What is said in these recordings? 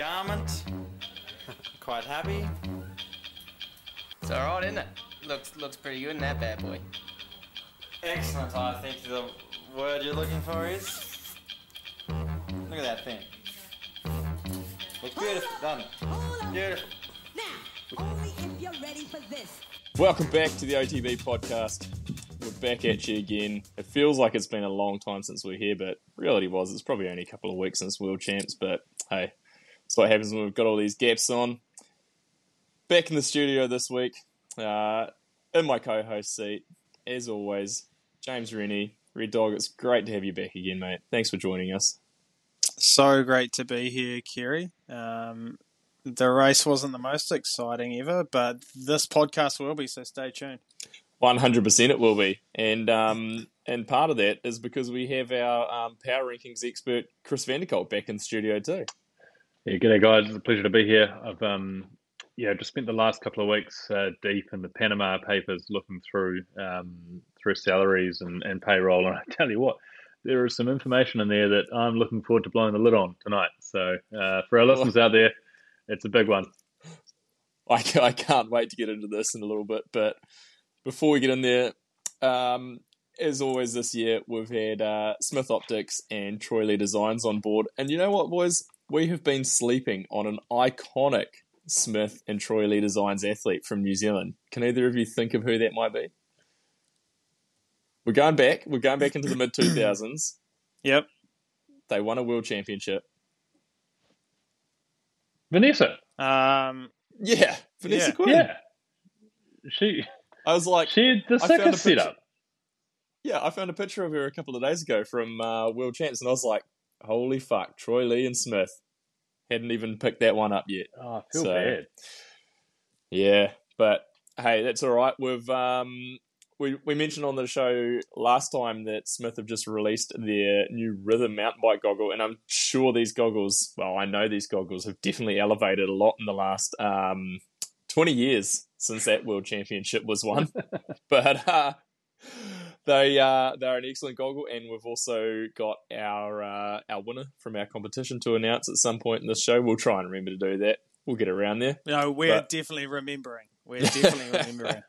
back. Leader's garment. Quite happy. It's alright, isn't it? Looks looks pretty good in that bad boy. Excellent, I think the word you're looking for is. Look at that thing. Looks beautiful, doesn't it? Beautiful. Now, only if you're ready for this. Welcome back to the OTB podcast. We're back at you again. It feels like it's been a long time since we are here, but reality was it's probably only a couple of weeks since World Champs. But hey, that's what happens when we've got all these gaps on. Back in the studio this week, uh, in my co-host seat, as always, James Rennie. Red Dog, it's great to have you back again, mate. Thanks for joining us. So great to be here, Kerry. Um, the race wasn't the most exciting ever, but this podcast will be, so stay tuned. One hundred percent, it will be, and um, and part of that is because we have our um, power rankings expert Chris Vanderkolk back in the studio too. Yeah, g'day guys. It's a pleasure to be here. I've um, yeah, just spent the last couple of weeks uh, deep in the Panama Papers, looking through um, through salaries and, and payroll, and I tell you what, there is some information in there that I'm looking forward to blowing the lid on tonight. So uh, for our listeners out there, it's a big one. I, I can't wait to get into this in a little bit, but before we get in there, um, as always this year, we've had uh, Smith Optics and Troy Lee Designs on board. And you know what, boys? We have been sleeping on an iconic Smith and Troy Lee Designs athlete from New Zealand. Can either of you think of who that might be? We're going back. We're going back into the mid 2000s. Yep. They won a world championship. Vanessa. Um, Yeah, Vanessa Yeah. Quinn. Yeah. She I was like, she had the I found a picture- setup. Yeah, I found a picture of her a couple of days ago from uh, World Champs, and I was like, "Holy fuck!" Troy Lee and Smith hadn't even picked that one up yet. Oh, I feel So- bad. Yeah, but hey, that's all right. We've um, we we mentioned on the show last time that Smith have just released their new Rhythm mountain bike goggle, and I'm sure these goggles. Well, I know these goggles have definitely elevated a lot in the last um, 20 years since that World Championship was won. but uh, they uh, they're an excellent goggle, and we've also got our uh, our winner from our competition to announce at some point in this show. We'll try and remember to do that. We'll get around there. no, we're But- definitely remembering. We're definitely remembering.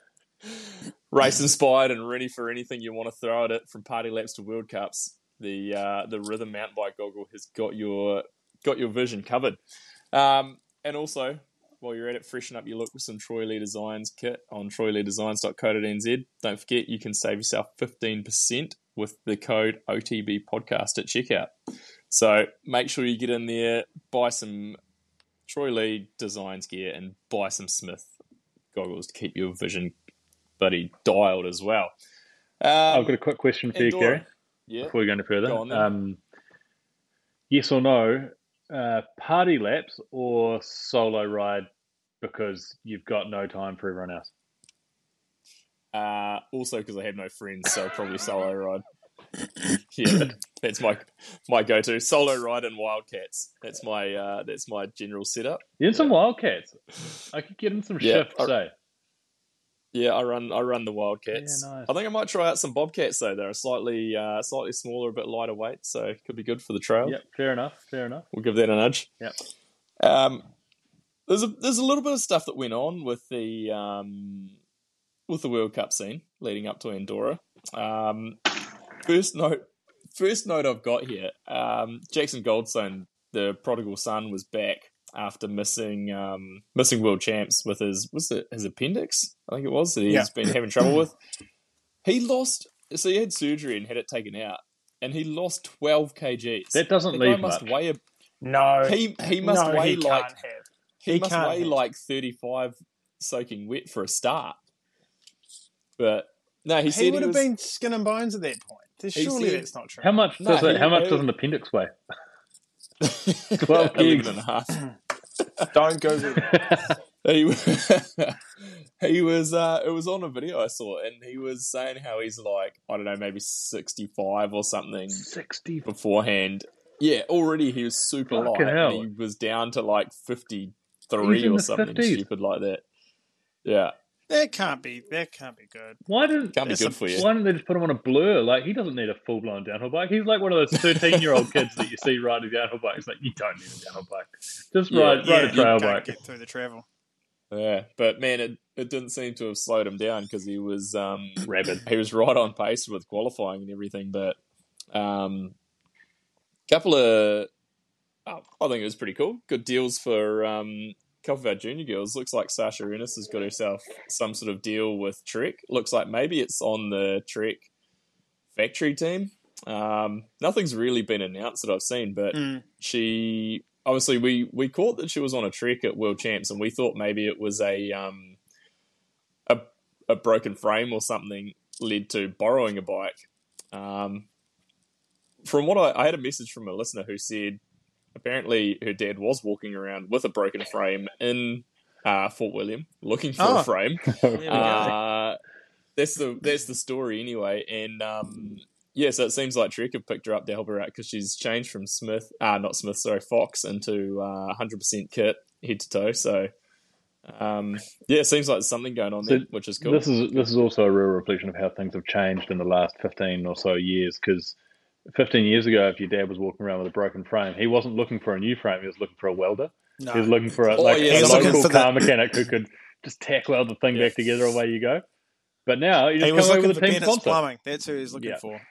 race inspired and ready for anything you want to throw at it from party laps to World Cups. The uh, the Rhythm mountain bike goggle has got your got your vision covered. Um, and also, while you're at it, freshen up your look with some Troy Lee Designs kit on troyleedesigns.co.nz. Don't forget you can save yourself 15% with the code OTB podcast at checkout. So make sure you get in there, buy some Troy Lee Designs gear, and buy some Smith goggles to keep your vision buddy dialed as well. Um, I've got a quick question for you. Kerry, yeah. before we go any further. Go um, yes or no, uh, party laps or solo ride because you've got no time for everyone else? Uh, also because I have no friends, so probably solo ride. yeah, that's my my go to solo ride and wildcats. That's my uh, that's my general setup. You're in some Wildcats. I could get in some Yeah, shifts, I- eh? Yeah, I run I run the wildcats. Yeah, nice. I think I might try out some bobcats though. They're slightly uh, slightly smaller, a bit lighter weight, so could be good for the trail. Yep, fair enough, fair enough. We'll give that a nudge. Yep. Um, there's a there's a little bit of stuff that went on with the um, with the World Cup scene leading up to Andorra. Um, first note, first note I've got here: um, Jackson Goldstone, the prodigal son, was back after missing um, missing World Champs with his was it his appendix? I think it was that he's Yeah. been having trouble with. He lost, so he had surgery and had it taken out, and he lost twelve kgs. That doesn't The guy leave must much. weigh a No, he he must no, weigh he like have. he, he must can't weigh have. like thirty five soaking wet for a start. But no, he, He, said would he have was, been skin and bones at that point. Surely said- that's not true. How much No, does it, he- how much he- does an appendix weigh? 12 12 gigs. and a half. Don't that. He, he was uh, it was on a video I saw and he was saying how he's like I don't know maybe sixty five or something 60. beforehand. Yeah, already he was super Fucking light. hell. And he was down to like fifty He's three in or something 50s. stupid like that. Yeah. That can't be. That can't be good. Why didn't Can't be good a- for you. Why don't they just put him on a blur? Like he doesn't need a full blown downhill bike. He's like one of those thirteen year old kids that you see riding downhill bikes. Like you don't need a downhill bike. Just Yeah, ride, Yeah, ride a you trail can't bike. get through the travel. Yeah, but man, it, it didn't seem to have slowed him down because he was um, Rabid. he was right on pace with qualifying and everything. But um, couple of, oh, I think it was pretty cool. Good deals for um, a couple of our junior girls. Looks like Sasha Earnest has got herself some sort of deal with Trek. Looks like maybe it's on the Trek factory team. Um, nothing's really been announced that I've seen, but Mm. she obviously we we caught that she was on a trek at World Champs, and we thought maybe it was a um a a broken frame or something led to borrowing a bike. Um, from what I, I had a message from a listener who said apparently her dad was walking around with a broken frame in uh, Fort William looking for Oh. a frame. There. Uh, that's the that's the story anyway, and um, yeah, so it seems like Trek have picked her up to help her out because she's changed from Smith, uh, not Smith, sorry, Fox into uh, 100% kit head to toe. So um, yeah, it seems like there's something going on So there, which is cool. This is this is also a real reflection of how things have changed in the last fifteen or so years. Because fifteen years ago, if your dad was walking around with a broken frame, he wasn't looking for a new frame; he was looking for a welder. no. He was looking for a, Oh, yeah, a local for car the- mechanic who could just tack weld the thing Yeah. back together. Away you go. But now you he just was come away looking with for a team Bennett's plumbing. That's who he's looking Yeah. for.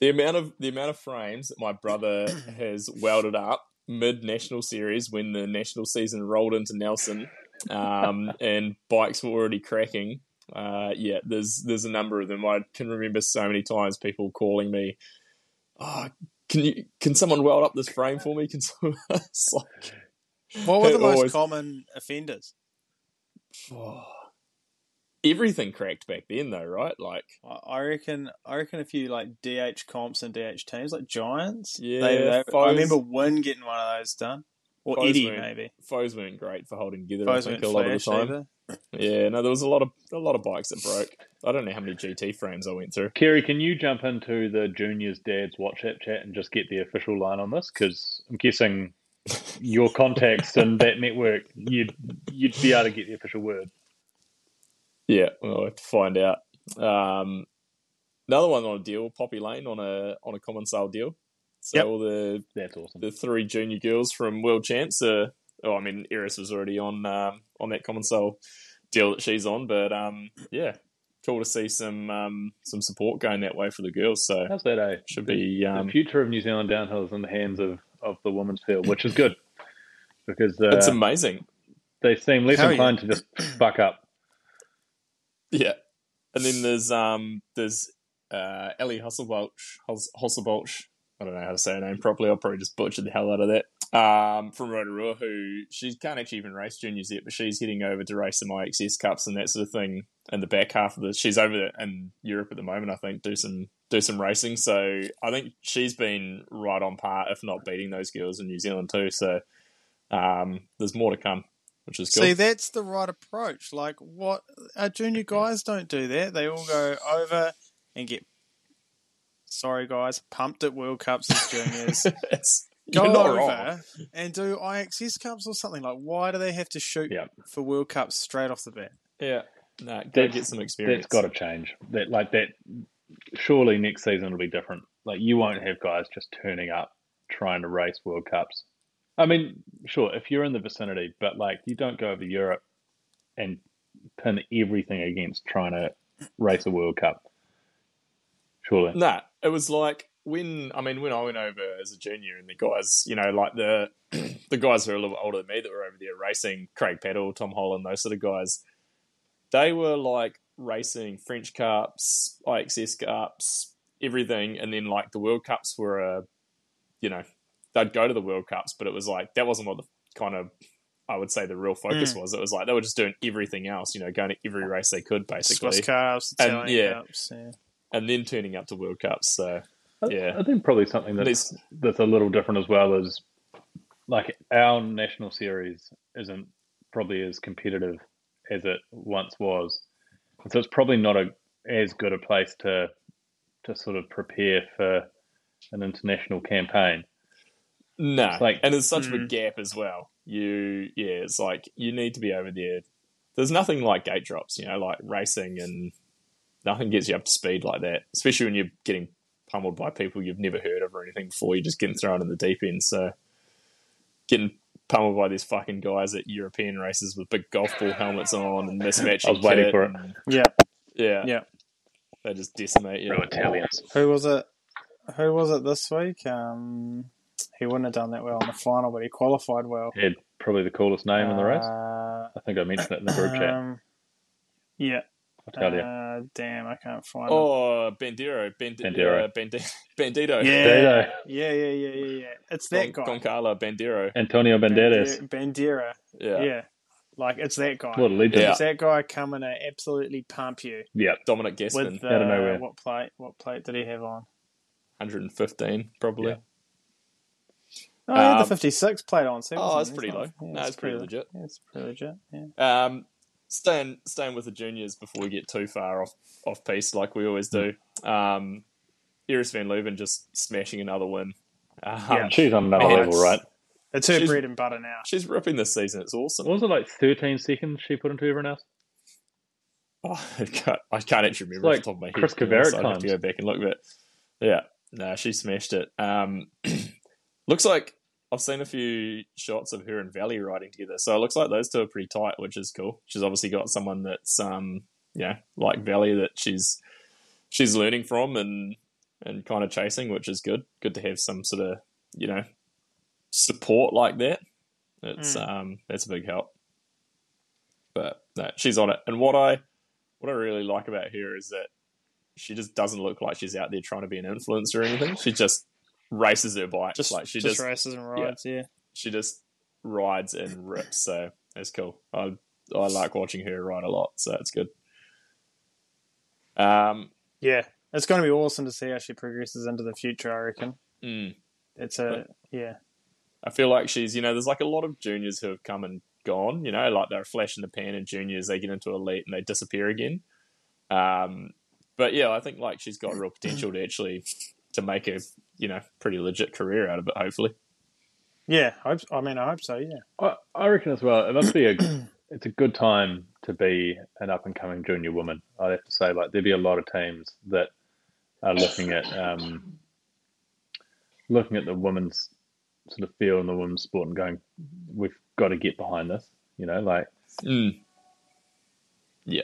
the amount of the amount of frames that my brother has welded up mid national series when the national season rolled into Nelson, um, and bikes were already cracking. Uh, yeah, there's there's a number of them. I can remember so many times people calling me, "Oh, can you can someone weld up this frame for me?" Can someone? like, What were the most always- common offenders? oh. everything cracked back then, though, right? Like, I- reckon. I reckon a few like DH comps and DH teams, like Giants. Yeah, they, they, I remember Win getting one of those done, or Foes Eddie maybe. foes weren't great for holding together. Foes I think a lot of the time. either. Yeah, no, there was a lot of a lot of bikes that broke. I don't know how many GT frames I went through. Kerry, can you jump into the juniors' dad's WhatsApp chat and just get the official line on this? Because I'm guessing your contacts and that network, you'd you'd be able to get the official word. Yeah, we'll have to find out. Um, another one on a deal, Poppy Lane on a on a Commencal deal. So Yep. all the That's awesome. the three junior girls from World Champs. Uh, oh, I mean, Erice was already on um, on that Commencal deal that she's on, but um, yeah, cool to see some um, some support going that way for the girls. So How's that, eh? should The- be um, the future of New Zealand downhill is in the hands of, of the women's field, which is good because uh, it's amazing. they seem less Hell yeah. inclined to just fuck up. Yeah, and then there's um there's uh Ellie Hasselbalch Hus- Hasselbalch. I don't know how to say her name properly. I'll probably just butcher the hell out of that. Um, from Rotorua, who she can't actually even race juniors yet, but she's heading over to race some IXS cups and that sort of thing. In the back half of the, she's over there in Europe at the moment. I think do some do some racing. So I think she's been right on par, if not beating those girls in New Zealand too. So um, there's more to come, which is cool. See, that's the right approach. Like, what our junior guys don't do that. They all go over and get, sorry guys, pumped at World Cups as juniors. it's, go you're not over wrong. and do IXS Cups or something. Like, why do they have to shoot Yeah. for World Cups straight off the bat? Yeah, no, go get some experience. That's got to change. That like that. Surely next season will be different. Like you won't have guys just turning up trying to race World Cups. I mean, sure, if you're in the vicinity, but like you don't go over Europe and pin everything against trying to race a World Cup. Surely. Nah, it was like when I mean when I went over as a junior and the guys, you know, like the the guys who are a little bit older than me that were over there racing, Craig Peddle, Tom Holland, those sort of guys, they were like racing French Cups, IXS Cups, everything, and then like the World Cups were a, you know, they'd go to the World Cups, but it was like that wasn't what the kind of I would say the real focus mm. was. It was like they were just doing everything else, you know, going to every race they could basically, Swiss Cups, And, yeah. Cups. Yeah. and then turning up to World Cups. So I- Yeah. I think probably something that's that's a little different as well is like our national series isn't probably as competitive as it once was, and so it's probably not a as good a place to to sort of prepare for an international campaign. No, It's like- and there's such a Mm. big gap as well. You, yeah, it's like you need to be over there there's nothing like gate drops, you know, like racing and nothing gets you up to speed like that, especially when you're getting pummeled by people you've never heard of or anything before. You're just getting thrown in the deep end. So getting pummeled by these fucking guys at European races with big golf ball helmets on and mismatching. I was waiting for it. and- Yeah. yeah, Yeah. They just decimate you. Real Italians. Who was it? Who was it this week? Um, he wouldn't have done that well in the final, but he qualified well. He had probably the coolest name in the race. Uh, I think I mentioned it in the group chat. um, yeah. I'll tell you. Uh, damn, I can't find it. Oh, Bandero, Band- Bandero. Uh, Bandi- Bandito, Yeah. Bandero. Yeah, yeah, yeah, yeah, yeah. It's that guy. Goncala, Bandero. Antonio Banderas. Bandera. Yeah. Yeah. Like, it's that guy. What a legend. Yeah. It's that guy coming to absolutely pump you. Yeah. Dominic Gaston, With Out of uh, nowhere. what plate? What plate did he have on? 115 probably. Yeah. Oh, he had Um, the 56 plate on. So oh, wasn't- it's he's pretty low. yeah, No, it's pretty legit. Yeah, it's pretty legit. Yeah. Um, staying staying with the juniors before we get too far off off piece, like we always do. Um, Erice Van Leuven just smashing another win. Um, Yeah. She's on another Oh, level, right? It's her She's- bread and butter now. She's ripping this season. It's awesome. What was it like 13 seconds she put into everyone else? Oh, I, can't, I can't actually remember It's off the top of my head. Chris to be honest. Kavarik I'd have to times. go back and look, but yeah, no, she smashed it. Um, looks like I've seen a few shots of her and Valley riding together, so it looks like those two are pretty tight, which is cool. She's obviously got someone that's um, yeah, like Valley that she's she's learning from and and kind of chasing, which is good. Good to have some sort of you know support like that. It's um, that's a big help. But no, she's on it. And what I what I really like about her is that she just doesn't look like she's out there trying to be an influencer or anything. She just races her bike. Just, like she just, just, races and rides, yeah. she just rides and rips. So it's cool. I I like watching her ride a lot. So it's good. Um. Yeah. It's going to be awesome to see how she progresses into the future, I reckon. mm. It's a, yeah. I feel like she's, you know, there's like a lot of juniors who have come and gone, you know, like they're a flash in the pan and juniors, they get into elite and they disappear again. Um, but yeah, I think like she's got real potential to actually to make a, you know, pretty legit career out of it, hopefully. Yeah. I, I mean, I hope so, yeah. I, I reckon as well. It must be a. it's a good time to be an up and coming junior woman. I'd have to say, like there'd be a lot of teams that are looking at um, looking at the women's sort of field and the women's sport and going, we've got to get behind this. You know, like Mm. Yeah,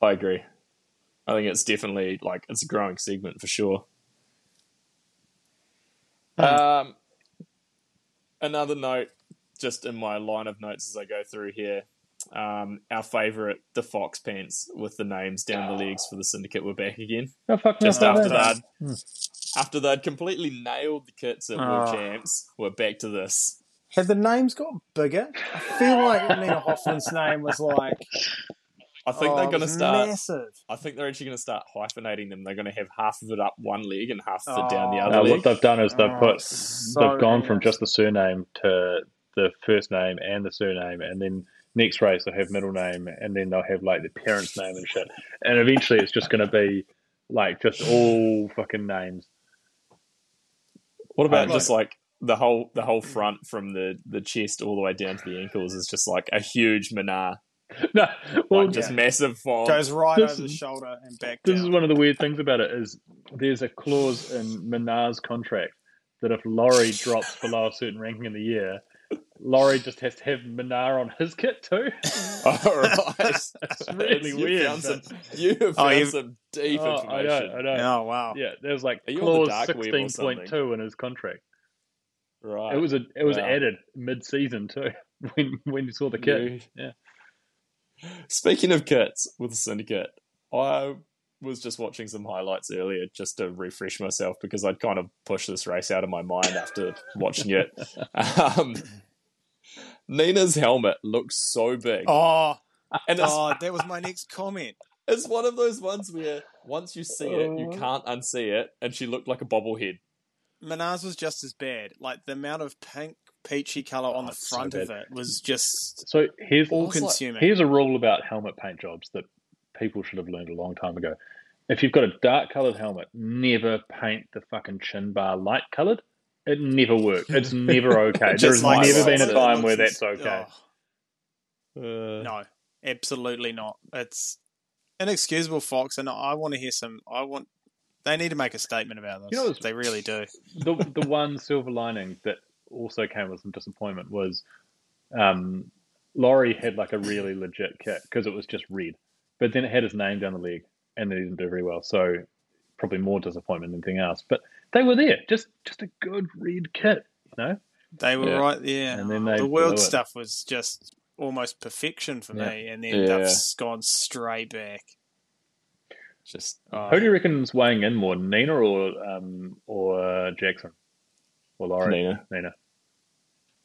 I agree. I think it's definitely like it's a growing segment for sure. Um, another note, just in my line of notes as I go through here, um, our favourite, the Fox pants with the names down the legs for the syndicate, were back again. no fuck Just after no. that, after they'd completely nailed the kits at World Oh. Champs, we're back to this. Have the names got bigger? I feel like Nina Hoffmann's name was like, I think oh, they're going to start. massive. I think they're actually going to start hyphenating them. They're going to have half of it up one leg and half of it down the Oh. other No, leg. what they've done is they've Oh, put so they've gone from just the surname to the first name and the surname, and then next race they'll have middle name, and then they'll have like the parents' name and shit, and eventually it's just going to be like just all fucking names. What about Like- just like the whole the whole front from the the chest all the way down to the ankles is just like a huge Minnaar, no, well, like just massive font. Goes right This over the shoulder and back this down. is one of the weird things about it is there's a clause in Minnaar's contract that if Laurie drops below a certain ranking in the year, Laurie just has to have Minnaar on his kit too. All right, It's really you weird, Found some, you have Oh, found you've- some deep Oh, I know, information. I know. Oh, wow. Yeah, there's like Are you on the clause dark web or sixteen something? point two in his contract. Right, It was a it was Wow. added mid season too when when you saw the kit. You- Yeah. Speaking of kits with the syndicate, I was just watching some highlights earlier just to refresh myself because I'd kind of pushed this race out of my mind after watching it. Um, Nina's helmet looks so big, Oh, and oh, that was my next comment. it's one of those ones where once you see it, you can't unsee it, and she looked like a bobblehead. Minnaar's was just as bad. Like the amount of pink, peachy color on Oh, the it's so front of it was just So here's all was like- consuming. here's a rule about helmet paint jobs that people should have learned a long time ago. If you've got a dark coloured helmet, never paint the fucking chin bar light coloured. It never works. It's never okay. Just There's like never been a time where that's okay. oh, Uh, no, Absolutely not. It's inexcusable, Fox, and I want to hear some. I want. They need to make a statement about this. You know they really do. the the one silver lining that also came with some disappointment was um, Laurie had like a really legit kit because it was just red, but then it had his name down the leg and they didn't do very well. So probably more disappointment than anything else. But they were there, just just a good red kit, you know. They were Yeah. right there. And then they the world stuff was just almost perfection for Yeah. me, and then Yeah. they've gone straight back. Just Oh, Who do you reckon's weighing in more, Nina or um, or Jackson or Laurie? Nina. Nina.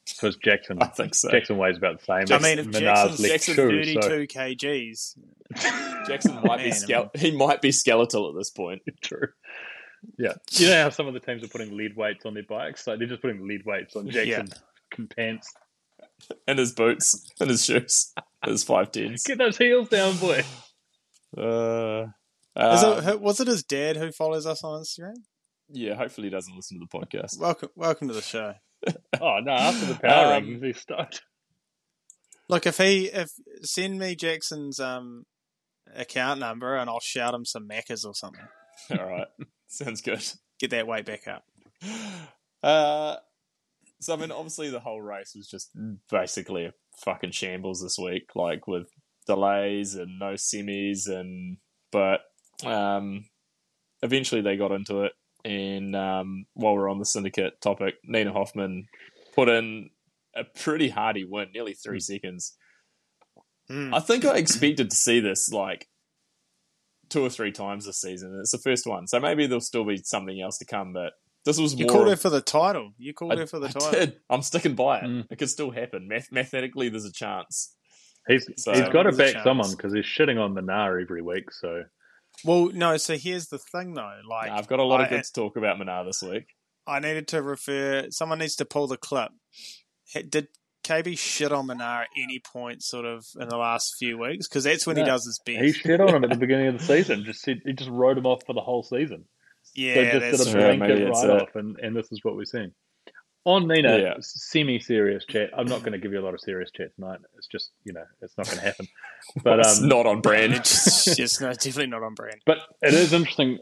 So it's Jackson. I think so. Jackson weighs about the same. I mean, if Jackson's, Jackson's shoe, thirty-two so- kgs, Jackson might be skele- he might be skeletal at this point. True. Yeah. You know how some of the teams are putting lead weights on their bikes? Like they're just putting lead weights on Jackson's pants. And his boots and his shoes. His five tens. Get those heels down, boy. Uh, Is uh, it, was it his dad who follows us on Instagram? Yeah, hopefully he doesn't listen to the podcast. Welcome, welcome to the show. Oh no, after the power Um, rings, he's stoked. Look, if he if send me Jackson's um account number and I'll shout him some Maccas or something. All right, sounds good. Get that weight back up. Uh, so I mean, obviously the whole race was just basically a fucking shambles this week, like with delays and no semis, and but um, eventually they got into it. And um, while we're on the syndicate topic, Nina Hoffmann put in a pretty hardy win, nearly three seconds. Hmm. I think I expected to see this like two or three times this season. It's the first one, so maybe there'll still be something else to come. But this was You more. called of- her for the title. You called I, her for the I title. did. I'm sticking by it. Mm. It could still happen. Math- mathematically, there's a chance. He's So- he's got to There's back someone because he's shitting on Minnaar every week. So Well, no. So here's the thing, though. Like, I've got a lot of I- good to talk about Minnaar this week. I needed to refer. Someone needs to pull the clip. Ha- Did KB shit on Minnaar at any point, sort of, in the last few weeks? Because that's when he No, does his best. he shit on him at the beginning of the season. Just said he just wrote him off for the whole season. yeah, so just that's did a true. Yeah, blanket maybe that's write off, and, and this is what we're seeing. On Nina, Yeah. semi-serious chat. I'm not going to give you a lot of serious chat tonight. It's just you know it's not going to happen. But it's um, not on brand. It's just no, definitely not on brand. But it is interesting.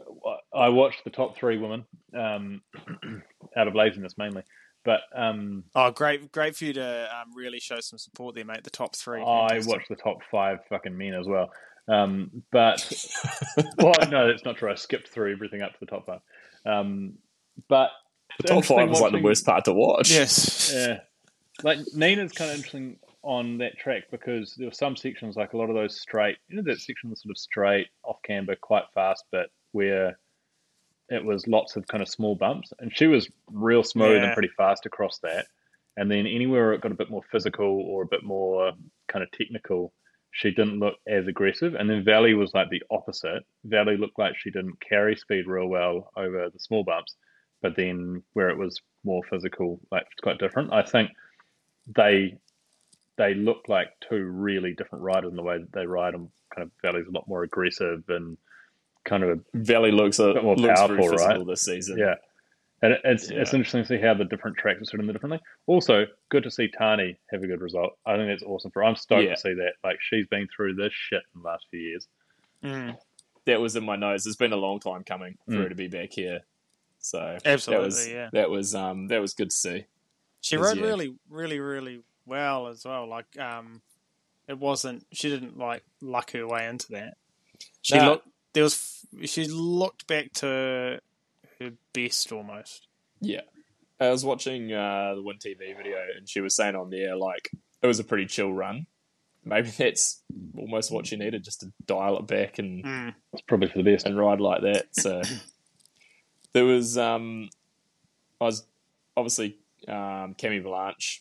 I watched the top three women, um, out of laziness mainly. But um, Oh, great, great for you to um, really show some support there, mate. The top three. I watched the top five fucking men as well. Um, but well, no, that's not true. I skipped through everything up to the top five. Um, but the top five was like the worst part to watch. Yes. Yeah, like Nina's kind of interesting on that track because there were some sections, like a lot of those straight, you know, that section was sort of straight off camber, quite fast, but where it was lots of kind of small bumps, and she was real smooth and pretty fast across that. And then anywhere it got a bit more physical or a bit more kind of technical, she didn't look as aggressive. And then Valley was like the opposite. Valley looked like she didn't carry speed real well over the small bumps, but then where it was more physical, like it's quite different. I think they they look like two really different riders in the way that they ride. And kind of Valley's a lot more aggressive and kind of Valley looks a Bit more looks powerful, right? this season. yeah. And it- it's it's interesting to see how the different tracks are sitting differently. Also, good to see Tahnée have a good result. I think that's awesome for her. I'm stoked Yeah. to see that. Like she's been through this shit in the last few years. Mm, That was in my nose. It's been a long time coming for Mm. her to be back here. So Absolutely, that was, yeah. That was um that was good to see. she rode yeah. really, really, really well as well. Like, um, it wasn't. She didn't like luck her way into that. She No. looked. There was. She looked back to her best almost. Yeah. I was watching uh, the Wyn TV video and she was saying on there, like, it was a pretty chill run. Maybe that's almost what she needed just to dial it back and, Mm. It's probably for the best. and ride like that. So there was, um, I was obviously, um, Cami Balanche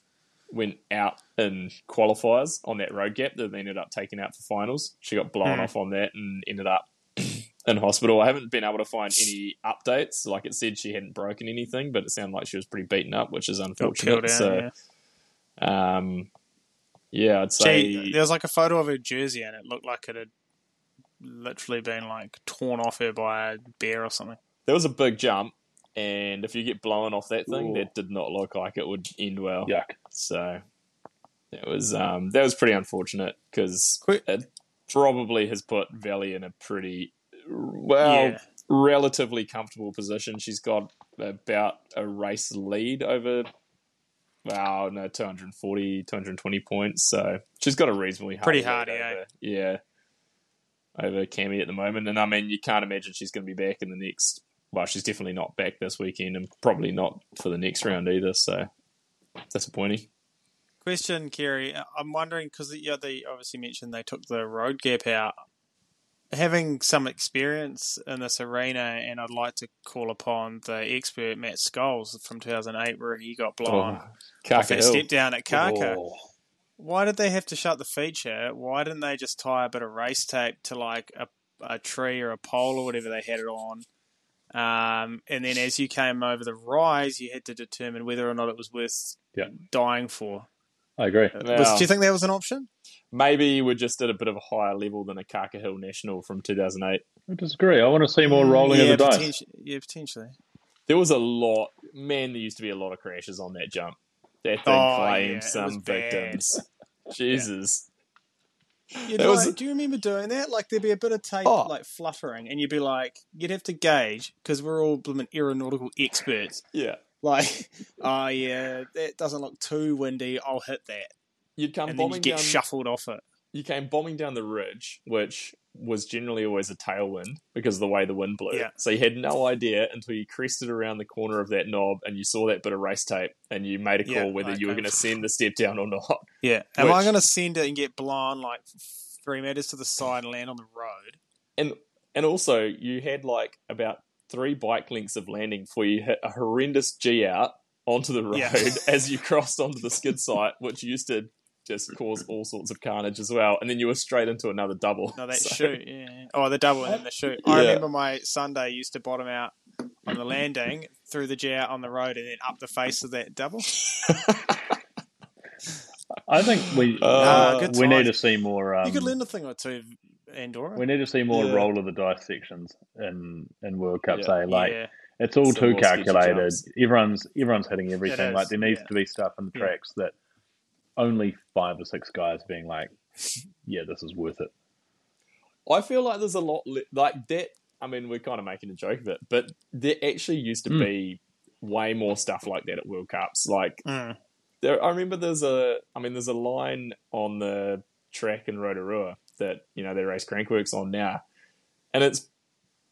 went out in qualifiers on that road gap that they ended up taking out for finals. She got blown Hmm. off on that and ended up in hospital. I haven't been able to find any updates. Like it said she hadn't broken anything, but it sounded like she was pretty beaten up, which is unfortunate. down, so, yeah. um, yeah, I'd say She, there was like a photo of her jersey and it looked like it had literally been like torn off her by a bear or something. There was a big jump, and if you get blown off that thing, Ooh. that did not look like it would end well. Yuck. So, That was um, that was pretty unfortunate because it probably has put Valley in a pretty well Yeah. relatively comfortable position. She's got about a race lead over. Wow, no, 240, 220 points. So she's got a reasonably hard Pretty hard, over, Yeah, over Cami at the moment, and I mean, you can't imagine she's going to be back in the next. Well, she's definitely not back this weekend, and probably not for the next round either. So disappointing. Question, Kerry. I'm wondering because yeah, they obviously mentioned they took the road gap out. Having some experience in this arena, and I'd like to call upon the expert Matt Scholes from 2008, where he got oh, blown Oh, off that step down at Kaka. Oh. Why did they have to shut the feature? Why didn't they just tie a bit of race tape to like a, a tree or a pole or whatever they had it on? Um, and then as you came over the rise, you had to determine whether or not it was worth Yeah. dying for. I agree. Was, do you think that was an option? maybe we're just at a bit of a higher level than a Kaka Hill National from 2008. I disagree. I want to see more rolling yeah, of the dice. yeah, potentially. There was a lot, man. There used to be a lot of crashes on that jump. That thing Oh, claimed yeah, some victims. Jesus, You'd was- do you remember doing that? Like there'd be a bit of tape Oh. like fluttering, and you'd be like, you'd have to gauge because we're all blooming aeronautical experts. yeah. Like, oh yeah, that doesn't look too windy. I'll hit that, You'd come and then you bombing get down. shuffled off it. you came bombing down the ridge, which was generally always a tailwind because of the way the wind blew. Yeah. So you had no idea until you crested around the corner of that knob and you saw that bit of race tape and you made a call Yeah, whether you were going to send the step down or not. Yeah. Am I going to send it and get blown like three meters to the side and land on the road? and and also you had like about three bike lengths of landing before you hit a horrendous G out onto the road Yeah. as you crossed onto the skid site, which used to just cause all sorts of carnage as well. And then you were straight into another double. No, that So- shoot. Yeah. Oh, the double and then the shoot. I Yeah. remember my Sunday used to bottom out on the landing, through the G out on the road, and then up the face of that double. I think we Uh, good we need to see more. Um, you could learn a thing or two, Andorra. we need to see more Yeah. roll of the dice sections in in World Cups. Yeah. eh? Like yeah. it's all Some too calculated. Everyone's everyone's hitting everything. is, Like there needs yeah. to be stuff in the Yeah. tracks that only five or six guys being like, "Yeah, this is worth it." I feel like there's a lot li- like that. I mean, we're kind of making a joke of it, but there actually used to Mm. be way more stuff like that at World Cups. Like Mm. there, I remember there's a, I mean, there's a line on the track in Rotorua that you know they race Crankworx on now, and it's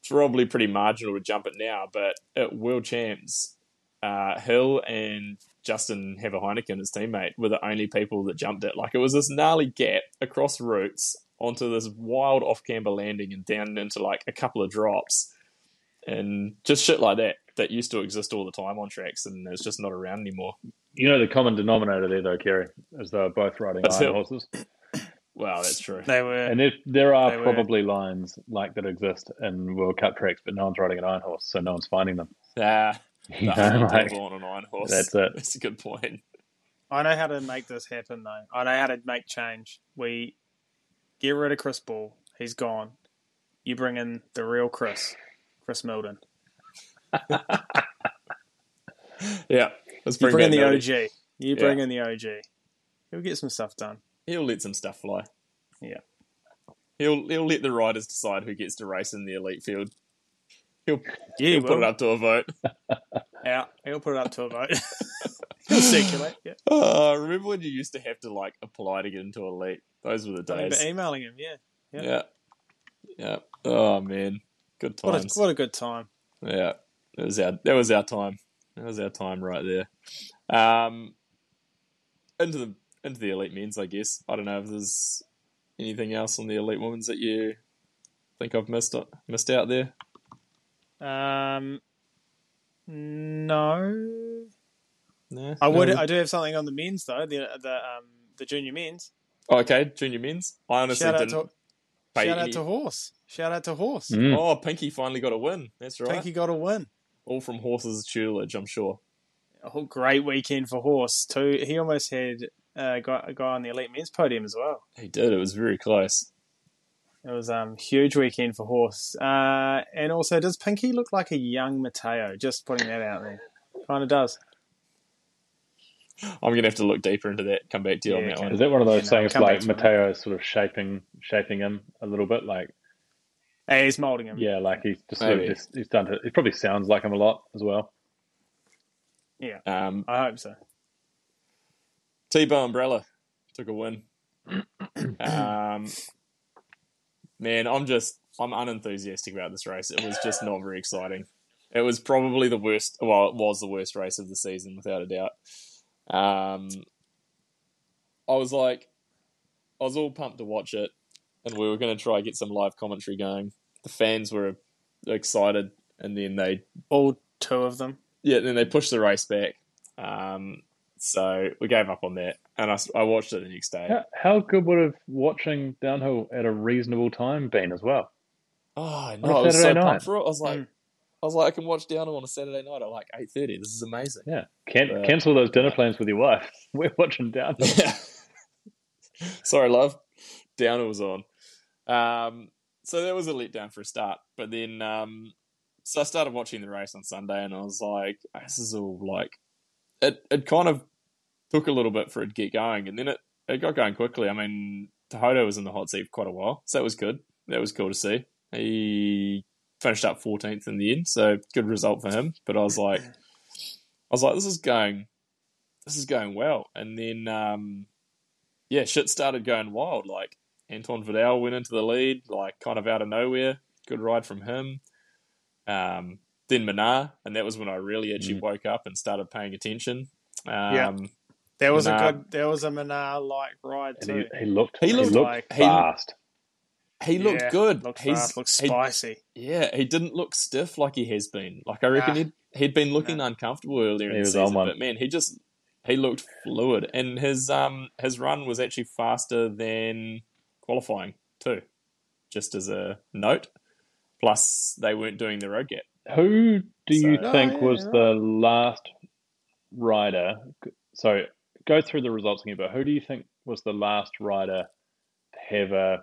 probably pretty marginal to jump it now, but at World Champs, uh, Hill and Justin Hever Heineken, his teammate, were the only people that jumped it. Like it was this gnarly gap across routes onto this wild off camber landing and down into like a couple of drops and just shit like that that used to exist all the time on tracks and it's just not around anymore. You know the common denominator there, though, Kerry, is they're both riding That's iron it. horses, Wow, that's true. They were. and if there are They were. probably lines like that exist in World Cup tracks, but no one's riding an iron horse, so no one's finding them. Ah, You the know, like, on an iron horse. that's it. That's a good point. I know how to make this happen, though. I know how to make change. We get rid of Chris Ball. He's gone. You bring in the real Chris, Chris Milden. Yeah, let's You bring, bring in the Mildy. OG. You bring in the OG. He'll get some stuff done. He'll let some stuff fly. Yeah. He'll he'll let the riders decide who gets to race in the elite field. He'll, Yeah, he'll he put it up to a vote. Yeah, he'll put it up to a vote. he'll circulate. Yeah. Uh, remember when you used to have to like apply to get into elite? Those were the I remember days. emailing him. Yeah. yeah. Yeah. Yeah. Oh man, good What times. a what a good time. Yeah, that was our that was our time. That was our time right there. Um, into the into the elite men's, I guess. I don't know if there's anything else on the elite women's that you think I've missed missed out there. Um, no, No, I would. No? I do have something on the men's though. The the um the junior men's. Oh, okay, junior men's. I honestly Shout out didn't to pay shout any- out to Horse. Shout out to Horse. Mm. Oh, Pinky finally got a win. That's right. Pinky got a win. All from horses tutelage, I'm sure. A whole great weekend for Horse too. He almost had uh, got a guy on the elite men's podium as well. He did. It was very close. It was um huge weekend for Horse. Uh, and also, does Pinky look like a young Mateo? Just putting that out there. Kind of does. I'm gonna have to look deeper into that. Come back to you on that one. Is that one of those Yeah, things come back like to. Mateo is sort of shaping shaping him a little bit? Like, Hey, he's moulding him. yeah, like he's just sort of just he's done. To, he probably sounds like him a lot as well. Yeah, Um, I hope so. Thibaut Daprela took a win. um, man, I'm just I'm unenthusiastic about this race. It was just not very exciting. It was probably the worst. Well, it was the worst race of the season without a doubt. Um, I was like, I was all pumped to watch it, and we were going to try and get some live commentary going. The fans were excited, and then they All two of them. yeah, then they pushed the race back. Um, so we gave up on that, and I, I watched it the next day. How, how good would have watching downhill at a reasonable time been as well? Oh On no, a I was so Saturday night. pumped for it. I was like, Mm. I was like, I can watch Downhill on a Saturday night at like eight thirty. This is amazing. Yeah, Can, Uh, cancel those dinner plans with your wife. We're watching downhill. Yeah. Sorry, love. Downhill was on. Um, so that was a letdown for a start. But then, um, so I started watching the race on Sunday, and I was like, this is all like, it. It kind of took a little bit for it to get going, and then it it got going quickly. I mean, Tuhoto was in the hot seat for quite a while, so that was good. That was cool to see. He finished up 14th in the end, so good result for him. But I was like, I was like, this is going, this is going well. And then, um, yeah, shit started going wild. Like Anton Vidal went into the lead, like kind of out of nowhere. Good ride from him. Um, then Minnaar, and that was when I really actually Mm. woke up and started paying attention. Um, Yeah. There was Nah. a good. There was a Minnaar like ride too. he, he looked He he looked looked, like- he- fast. he looked Yeah, good. Looked He's fast. Looked he- spicy. Yeah, he didn't look stiff like he has been. Like I reckon Nah. he'd he'd been looking Nah. uncomfortable earlier in the was on season, one. but man, he just he looked fluid, and his um his run was actually faster than qualifying too. Just as a note. Plus, they weren't doing the road gap. Who do you think Oh, yeah, was you're the last rider? So go through the results again, but who do you think was the last rider to have a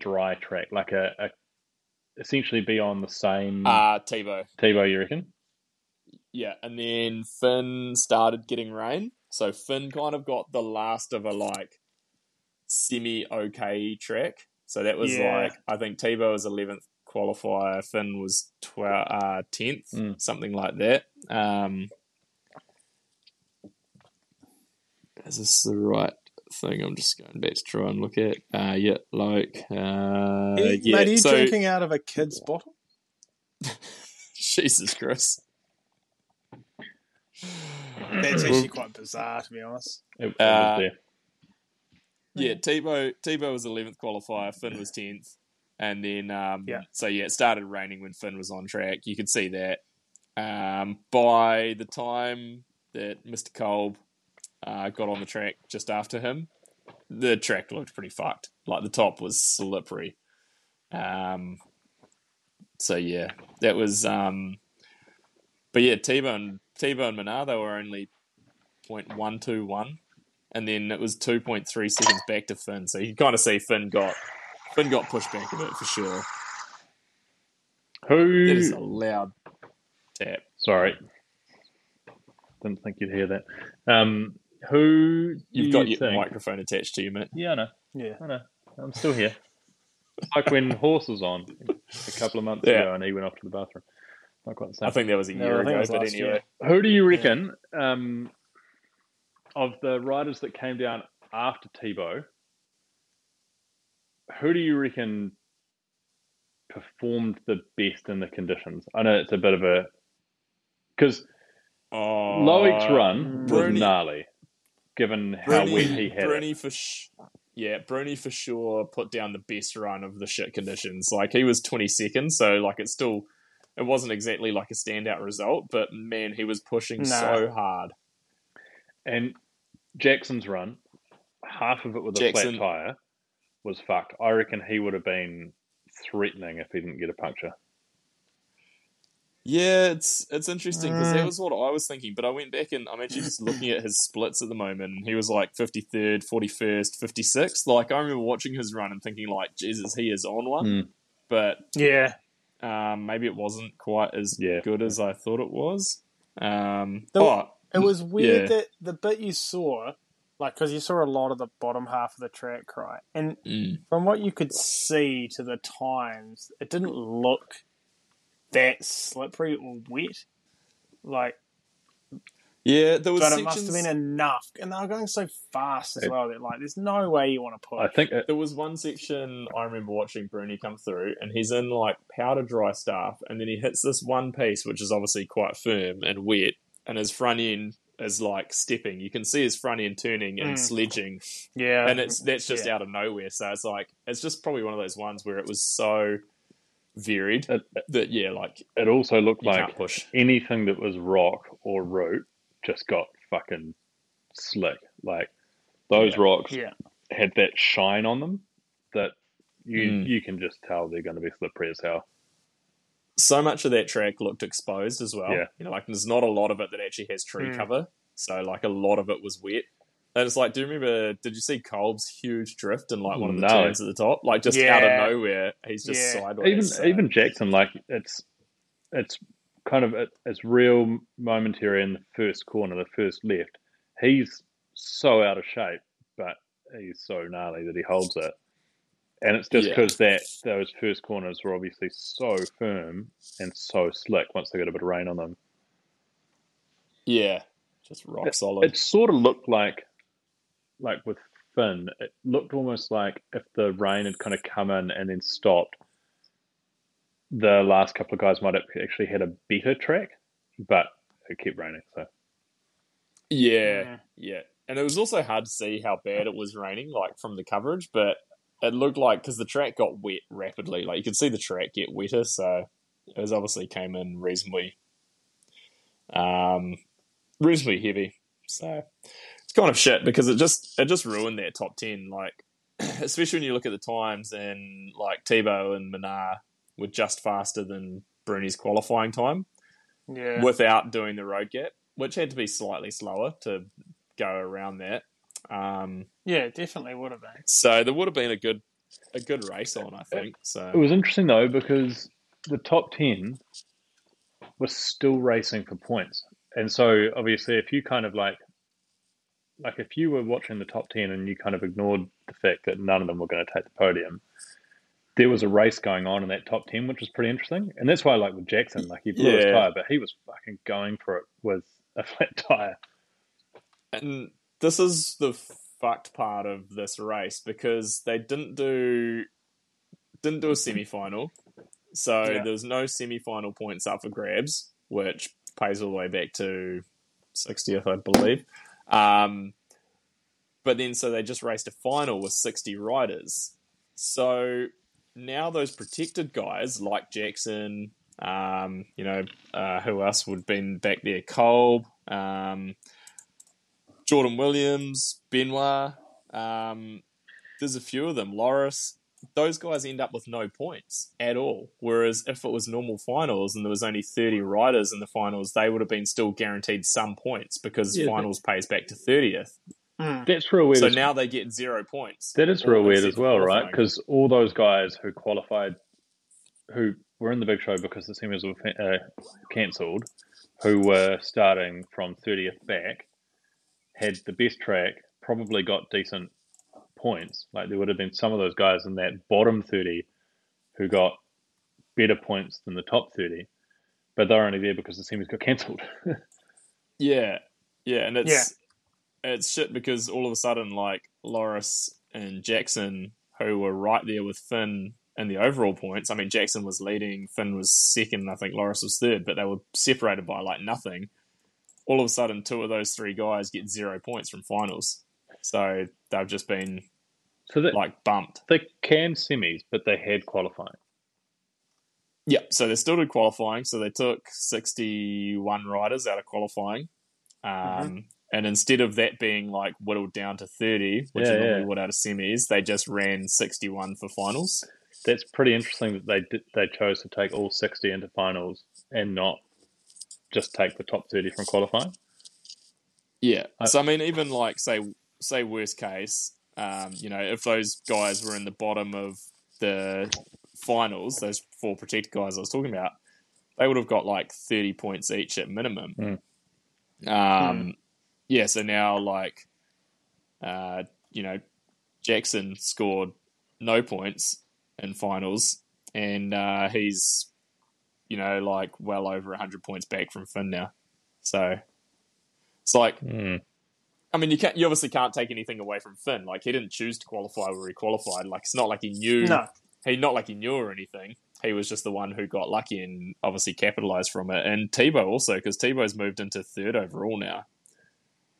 dry track, like a, a essentially be on the same Uh Thibaut. Thibaut? You reckon? Yeah, and then Finn started getting rain, so Finn kind of got the last of a like semi okay track. So that was Yeah. like I think Thibaut was eleventh qualifier, Finn was twelve, uh, tenth, Mm. something like that. Um, is this the right thing? I'm just going back to try and look at. Uh, yeah, like uh, Hey, yeah. mate, are you so drinking out of a kid's bottle? Jesus Christ. That's actually quite bizarre, to be honest. It, it Uh, was. Yeah, Thibaut Thibaut was eleventh qualifier, Finn was tenth, and then um, Yeah. so yeah, it started raining when Finn was on track. You could see that. Um, by the time that Mister Kolb uh, got on the track just after him, the track looked pretty fucked. Like the top was slippery. Um, so yeah, that was. Um, but yeah, Thibaut and Thibaut and Minnaar they were only 0.121 and then it was 2.3 seconds back to Finn. So you can kind of see Finn got Finn got pushed back a bit for sure. Who? That is a loud tap. Sorry, didn't think you'd hear that. Um, who? You've you got your think- microphone attached to you, mate. Yeah, I know. Yeah. I know. I'm still here. like when Horse was on a couple of months Yeah. ago and he went off to the bathroom. Not quite the same. I think that was a year I think it ago, but anyway. year. Who do you reckon um, of the riders that came down after Thibaut? Who do you reckon performed the best in the conditions? I know it's a bit of a because Oh, Loic's run was Bruni- gnarly, given how Bruni, wet he had it. For sh- yeah, Bruni for sure put down the best run of the shit conditions. Like he was twenty seconds, so like it's still it wasn't exactly like a standout result, but man, he was pushing Nah. so hard. And Jackson's run, half of it with a Jackson- flat tire, was fucked. I reckon he would have been threatening if he didn't get a puncture. Yeah, it's it's interesting because that Mm. was what I was thinking. But I went back and I'm actually just looking at his splits at the moment. and He was like 53rd, 41st, 56th. Like I remember watching his run and thinking like, Jesus, he is on one. Mm. But Yeah. um, maybe it wasn't quite as Yeah. good as I thought it was. Um, The- oh, It was weird Yeah. that the bit you saw, like, because you saw a lot of the bottom half of the track, right? And Mm. from what you could see to the times, it didn't look that slippery or wet. Like, Yeah, there was but it must have been enough, and they were going so fast as It- well that like, there's no way you want to push. I think it, there was one section I remember watching Bruni come through, and he's in like powder dry stuff, and then he hits this one piece, which is obviously quite firm and wet, and his front end is like stepping. You can see his front end turning and Mm. sledging, yeah, and it's that's just yeah. out of nowhere. So it's like it's just probably one of those ones where it was so varied it, that yeah, like it also looked like push. anything that was rock or root just got fucking slick. Like those Yeah. rocks yeah. had that shine on them that you Mm. you can just tell they're going to be slippery as hell. so much of that track looked exposed as well. Yeah. You know, like there's not a lot of it that actually has tree Mm. cover. So like a lot of it was wet. And it's like, do you remember? Did you see Kolb's huge drift in like one of the No. turns at the top? Like just out of nowhere, he's just Yeah. sideways. even so- even Jackson, like it's it's kind of it, it's real momentary in the first corner, the first left. He's so out of shape, but he's so gnarly that he holds it. And it's just Yeah. because that those first corners were obviously so firm and so slick once they got a bit of rain on them. yeah, just rock solid. It sort of looked like, like with Finn, it looked almost like if the rain had kind of come in and then stopped, the last couple of guys might have actually had a better track, but it kept raining. So Yeah, yeah. And it was also hard to see how bad it was raining, like from the coverage, but it looked like because the track got wet rapidly, like you could see the track get wetter, so it was obviously came in reasonably, um, reasonably heavy. So it's kind of shit because it just it just ruined their top ten, like especially when you look at the times and like Thibaut and Minnaar were just faster than Bruni's qualifying time Yeah. without doing the road gap, which had to be slightly slower to go around that. Um, yeah, definitely would have been. so there would have been a good a good race on, I think. So it was interesting though because the top ten was still racing for points, and so obviously if you kind of like, like if you were watching the top ten and you kind of ignored the fact that none of them were going to take the podium, there was a race going on in that top 10, which was pretty interesting. And that's why like with Jackson, like he blew his tire, but he was fucking going for it with a flat tire. and this is the fucked part of this race because they didn't do didn't do a semi final. So Yeah. there was no semi final points up for grabs, which pays all the way back to 60th, I believe. Um, but then, so they just raced a final with 60 riders. So now those protected guys like Jackson, um, you know, uh, who else would have been back there? Kolb, um, Jordan Williams, Benoit. Um, there's a few of them. Loris. Those guys end up with no points at all. Whereas if it was normal finals and there was only 30 riders in the finals, they would have been still guaranteed some points because Yeah, finals pays back to 30th. Mm. That's real weird. So now they get zero points. that is real weird as well, right? Because all those guys who qualified, who were in the big show because the semis were uh, cancelled, who were starting from 30th back, had the best track, probably got decent points. Like there would have been some of those guys in that bottom 30 who got better points than the top 30, but they're only there because the semis got cancelled. Yeah, yeah, and it's it's shit because all of a sudden, like Loris and Jackson, who were right there with Finn in the overall points. I mean, Jackson was leading, Finn was second, I think Loris was third, but they were separated by like nothing. All of a sudden, two of those three guys get zero points from finals, so they've just been so that, like bumped. they can semis, but they had qualifying. Yeah, so they still did qualifying. So they took 61 riders out of qualifying. Um, Mm-hmm. And instead of that being like whittled down to 30, which Yeah, you normally yeah. would out of semis, they just ran 61 for finals. That's pretty interesting that they did, they chose to take all 60 into finals and not just take the top 30 from qualifying. Yeah. I- so, I mean, even like, say, say worst case, um, you know, if those guys were in the bottom of the finals, those four protected guys I was talking about, they would have got like 30 points each at minimum. Mm. Um, yeah, so now like, uh, you know, Jackson scored no points in finals, and uh, he's, you know, like well over hundred points back from Finn now. So it's like, Hmm. I mean, you can't, you obviously can't take anything away from Finn. Like he didn't choose to qualify where he qualified. Like it's not like he knew. No. He not like he knew or anything. He was just the one who got lucky and obviously capitalized from it. And Thibaut also because Thibaut's moved into third overall now.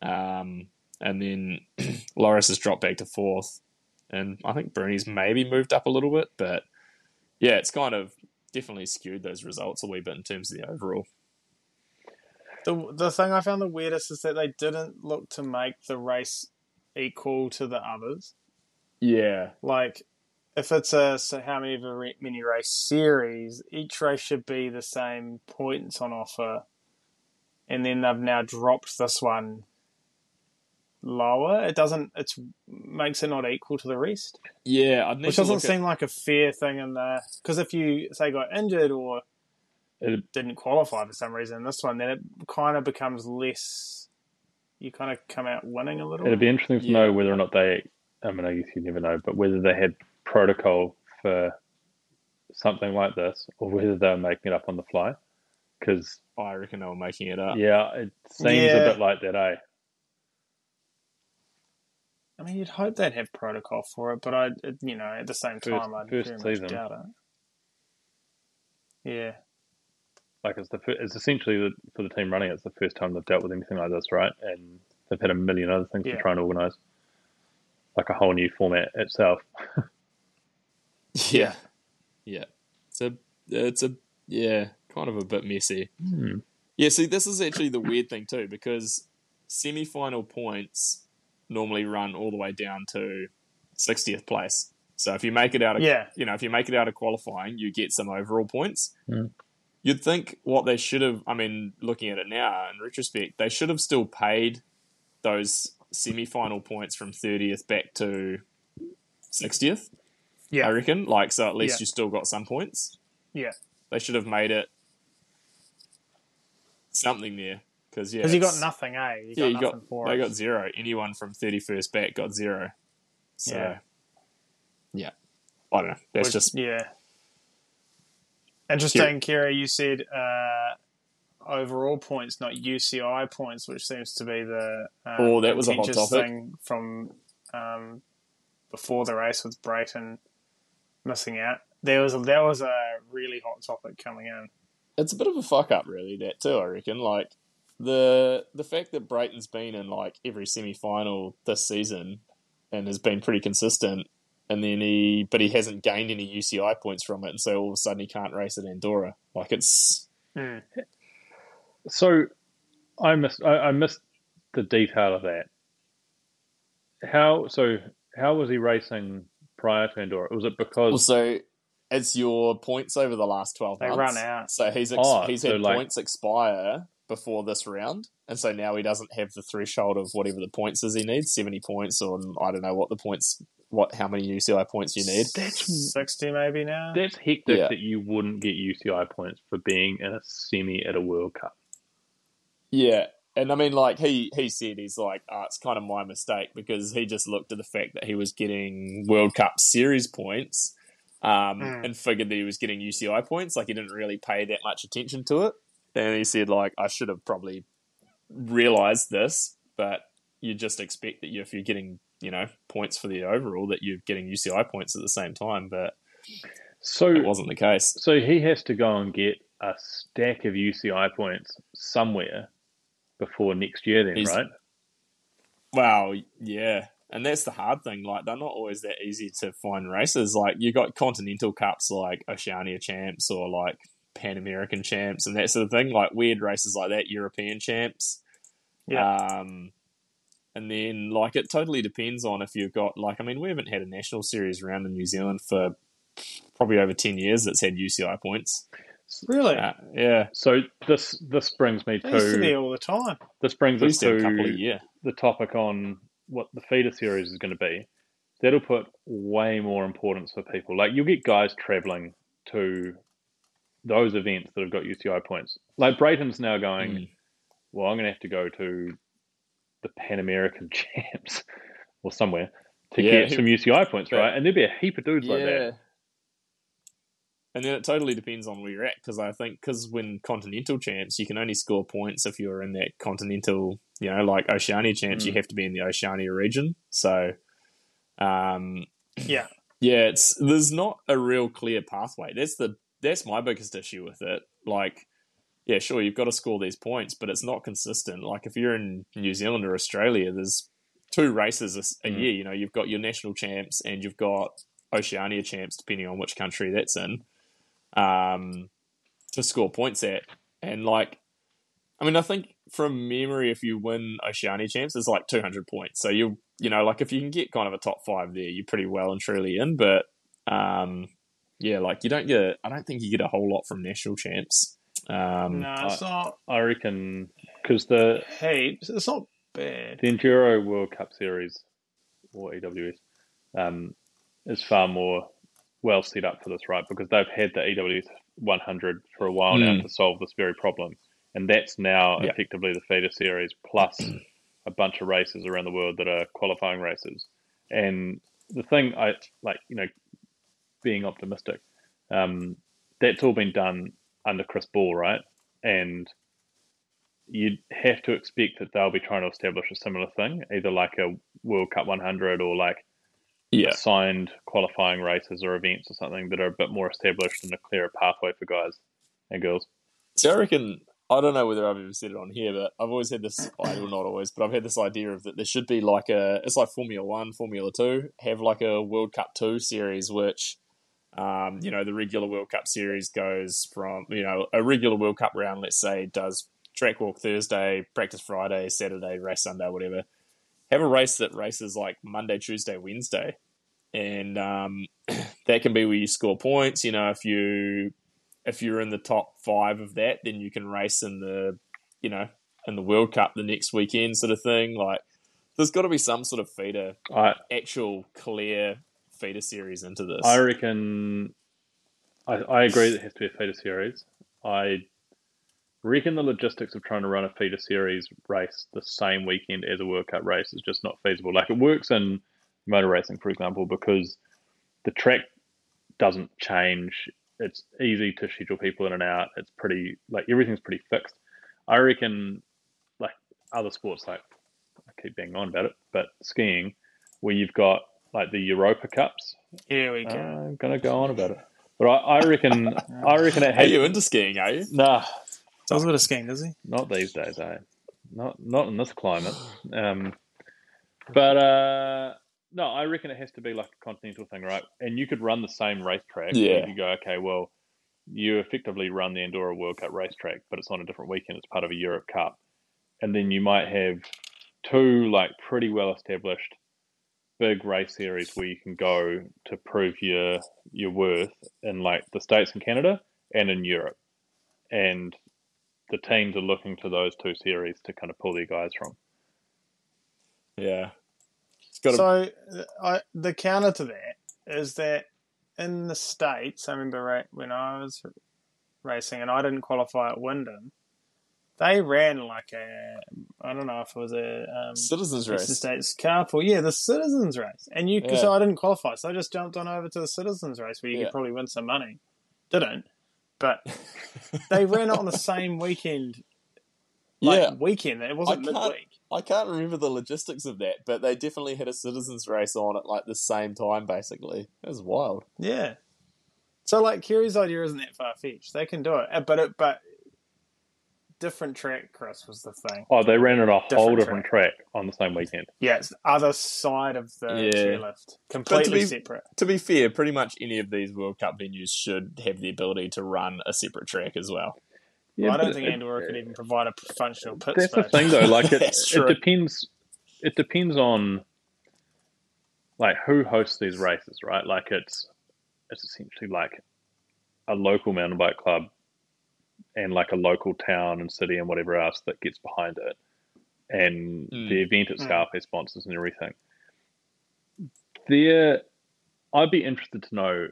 Um, and then Loris has dropped back to fourth, and I think Bruni's maybe moved up a little bit, but yeah, it's kind of definitely skewed those results a wee bit in terms of the overall. The the thing I found the weirdest is that they didn't look to make the race equal to the others. Yeah, Like, if it's a so how many of a re- mini race series, each race should be the same points on offer, and then they've now dropped this one lower. It doesn't. It's makes it not equal to the rest, yeah, which doesn't look at- seem like a fair thing in there. because if you say got injured or It- didn't qualify for some reason, this one then it kind of becomes less. You kind of come out winning a little. It'd be interesting to Yeah. know whether or not they, I mean, I guess you never know, but whether they had protocol for something like this or whether they were making it up on the fly. Because, I reckon they were making it up. yeah, it seems Yeah. a bit like that, eh? I mean, you'd hope they'd have protocol for it, but I, it- you know, at the same First- time, I'd first very season. much doubt it. Yeah, Like it's the fir- it's essentially the, for the team running. It's the first time they've dealt with anything like this, right? And they've had a million other things Yeah. to try and organise, like a whole new format itself. Yeah, yeah. It's a, it's a, yeah, kind of a bit messy. Hmm. Yeah, see, this is actually the weird thing too, because semi-final points normally run all the way down to 60th place. So if you make it out of, Yeah. you know, if you make it out of qualifying, you get some overall points. Mm. You'd think what they should have, I mean, looking at it now in retrospect, they should have still paid those semi-final points from 30th back to 60th. yeah, I reckon. Like, so at least Yeah. you still got some points. yeah. They should have made it something there. Because, yeah. Because you got nothing, eh? You got Yeah, you nothing got, for they it. got zero. Anyone from 31st back got zero. So, Yeah. yeah. I don't know. That's Which- just, yeah. Interesting, Kira. You said uh, overall points, not UCI points, which seems to be the um, Oh, that was a hot topic. thing from um, before the race with Brayton missing out. There was a, that was a really hot topic coming in. it's a bit of a fuck up, really, that too, I reckon. Like, the the fact that Brayton's been in, like, every semi final this season and has been pretty consistent. And then he, but he hasn't gained any UCI points from it, and so all of a sudden he can't race at Andorra. Like it's, hmm. So I missed I, I missed the detail of that. How so? How was he racing prior to Andorra? Was it because Also, it's your points over the last twelve They months. run out. So he's ex- Oh, he's so had like- points expire before this round, and so now he doesn't have the threshold of whatever the points is he needs, seventy points, or I don't know what the points, what how many UCI points you need. that's 60 maybe now? that's hectic Yeah. that you wouldn't get UCI points for being in a semi at a World Cup? Yeah. And I mean, like he he said, he's like, oh, it's kind of my mistake because he just looked at the fact that he was getting World Cup Series points, um, Mm. and figured that he was getting UCI points. Like he didn't really pay that much attention to it. And he said, like, I should have probably realized this, but you just expect that if you're getting, you know, points for the overall, that you're getting UCI points at the same time. But So it wasn't the case. so he has to go and get a stack of UCI points somewhere before next year. Then He's- right? Wow, yeah. And that's the hard thing. Like, they're not always that easy to find races. Like, you got continental cups like Oceania champs or like Pan American champs and that sort of thing. Like, weird races like that, European champs. Yeah. Um, and then, like, it totally depends on if you've got, like, I mean, we haven't had a national series around in New Zealand for probably over 10 years that's had UCI points. Really? Uh, yeah. So this this brings me They used to be all the time. this brings us to a couple a year. the topic on what the feeder series is going to be. That'll put way more importance for people. Like you'll get guys traveling to those events that have got UCI points. Like Brayton's now going. Mm. well, I'm going to have to go to the Pan American Champs or somewhere to Yeah, get some UCI points, but- right? And there'd be a heap of dudes like that. And then it totally depends on where you're at because I think because when continental champs, you can only score points if you're in that continental, you know, like Oceania champs, you Mm. have to be in the Oceania region. So, um, Yeah. yeah, it's there's not a real clear pathway. That's the that's my biggest issue with it. Like, yeah, sure, you've got to score these points, but it's not consistent. Like if you're in New Zealand or Australia, there's two races a Mm. year. You know, you've got your national champs and you've got Oceania champs, depending on which country that's in, um, to score points at. And like, I mean, I think from memory, if you win Oceania champs, it's like 200 points. So you, you know, like if you can get kind of a top five there, you're pretty well and truly in. But um, yeah, like you don't get, I don't think you get a whole lot from national champs. Um, No, it's not I reckon because the heaps. It's not bad. the Enduro World Cup Series or EWS um, is far more well set up for this, right? Because they've had the EWS 100 for a while now Mm. to solve this very problem, and that's now Yeah. effectively the feeder series plus a bunch of races around the world that are qualifying races. And the thing I like, you know, being optimistic, um, that's all been done under Chris Ball, right? And you'd have to expect that they'll be trying to establish a similar thing, either like a World Cup 100 or like yeah, assigned qualifying races or events or something that are a bit more established and a clearer pathway for guys and girls. So I reckon I don't know whether I've ever said it on here, but I've always had this. I well, not always, but I've had this idea of that there should be like a. It's like Formula One, Formula Two, have like a World Cup Two series, which, um, you know, the regular World Cup series goes from you know a regular World Cup round. Let's say does track walk Thursday, practice Friday, Saturday, race Sunday, whatever. Have a race that races like Monday, Tuesday, Wednesday, and um, that can be where you score points. You know, if you if you're in the top five of that, then you can race in the, you know, in the World Cup the next weekend, sort of thing. Like, there's got to be some sort of feeder, I actual clear feeder series into this. I reckon I, I agree that it has to be a feeder series. I reckon the logistics of trying to run a feeder series race the same weekend as a World Cup race is just not feasible. Like it works in motor racing, for example, because the track doesn't change. It's easy to schedule people in and out. It's pretty like everything's pretty fixed. I reckon like other sports like I keep banging on about it, but skiing, where you've got like the Europa Cups, Here we go. I'm gonna go on about it. But I, I reckon I reckon it Are you into skiing, are you? nah, Does a bit of skiing, does he? not these days, eh? Not not in this climate. Um, but uh, no, I reckon it has to be like a continental thing, right? And you could run the same racetrack. Yeah. You could go, okay, well, you effectively run the Andorra World Cup racetrack, but it's on a different weekend. It's part of a Europe Cup, and then you might have two like pretty well established big race series where you can go to prove your your worth in like the states and Canada and in Europe, and the teams are looking to those two series to kind of pull their guys from. Yeah. It's to. So I, the counter to that is that in the states, I remember ra- when I was racing and I didn't qualify at Windham, they ran like a I don't know if it was a um, Citizens race. States carpool, yeah, the citizens race, and you because Yeah. I didn't qualify, so I just jumped on over to the citizens race where you Yeah. could probably win some money. Didn't, but they ran it on the same weekend. Like yeah. weekend. It wasn't I midweek. I can't remember the logistics of that, but they definitely had a citizens race on at like the same time, basically. It was wild. Yeah. So like Kerry's idea isn't that far fetched. They can do it, Uh, but it but different track, Chris, was the thing. Oh, they ran it a whole Different different track. on the same weekend. Yeah, it's the other side of the Yeah. chairlift, completely be- separate. To be fair, pretty much any of these World Cup venues should have the ability to run a separate track as well. Well, I don't think it- Andorra could even provide a functional pit That's the thing, though. Like it, it depends. It depends on like who hosts these races, right? Like it's it's essentially like a local mountain bike club and like a local town and city and whatever else that gets behind it, and Mm. the event itself has sponsors and everything. There, I'd be interested to know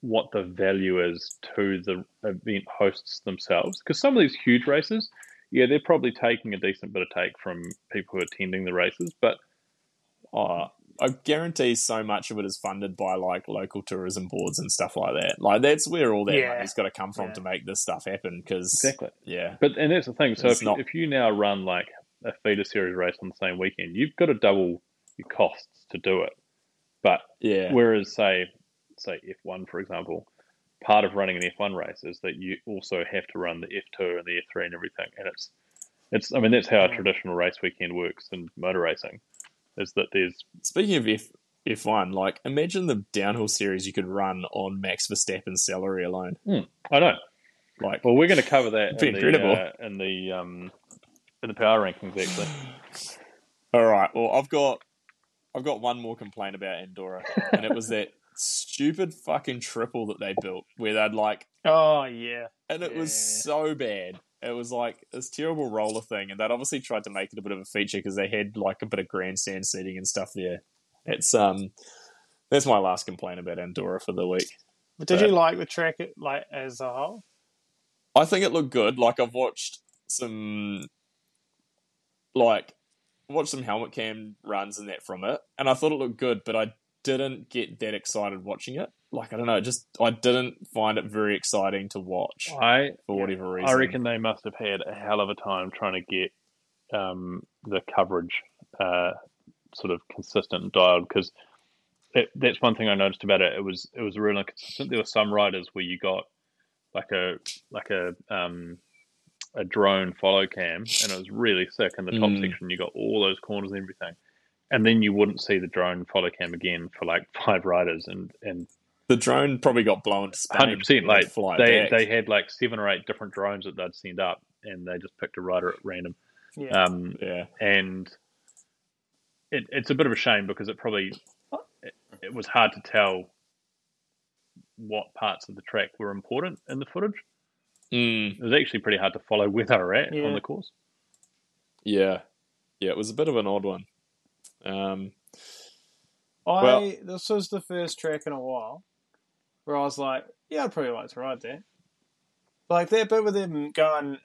what the value is to the event hosts themselves because some of these huge races yeah, they're probably taking a decent bit of take from people who are attending the races, but Oh, I guarantee so much of it is funded by like local tourism boards and stuff like that. Like that's where all that Yeah. money's got to come from Yeah. to make this stuff happen. Because exactly. yeah, But and that's the thing. So if, not- if you now run like a feeder series race on the same weekend, you've got to double your costs to do it. But yeah, whereas say say F1 for example, part of running an F1 race is that you also have to run the F2 and the F3 and everything, and it's it's I mean that's how a Mm. traditional race weekend works in motor racing, is that there's Speaking of F F1, like imagine the downhill series you could run on Max Verstappen's salary alone. I know. Like, Well, we're going to cover that in the, incredible. uh, in the um in the power rankings actually. all right, well, I've got I've got one more complaint about Andorra, and it was that stupid fucking triple that they built, where they'd like Oh yeah. and it was so bad. It was like this terrible roller thing, and they'd obviously tried to make it a bit of a feature because they had like a bit of grandstand seating and stuff there. It's um, that's my last complaint about Andorra for the week. But did But- you like the track like as a whole? I think it looked good. Like I've watched some, like, watched some helmet cam runs and that from it, and I thought it looked good, but I didn't get that excited watching it. Like I don't know, just I didn't find it very exciting to watch I for whatever reason. I reckon they must have had a hell of a time trying to get um, the coverage uh, sort of consistent and dialed because that's one thing I noticed about it. It was it was really inconsistent. There were some riders where you got like a like a um, a drone follow cam, and it was really sick. In the top Mm. section, you got all those corners and everything, and then you wouldn't see the drone follow cam again for like five riders, and and the drone probably got blown to Spain. hundred percent. and Like fly they back. they had like seven or eight different drones that they'd send up, and they just picked a rider at random. Yeah. Um, yeah, and it, it's a bit of a shame because it probably it, it was hard to tell what parts of the track were important in the footage. mm, It was actually pretty hard to follow where they were at Yeah. on the course. yeah, yeah. It was a bit of an odd one. Um, I Well- this was the first track in a while where I was like, yeah, I'd probably like to ride there. Like that bit with them going,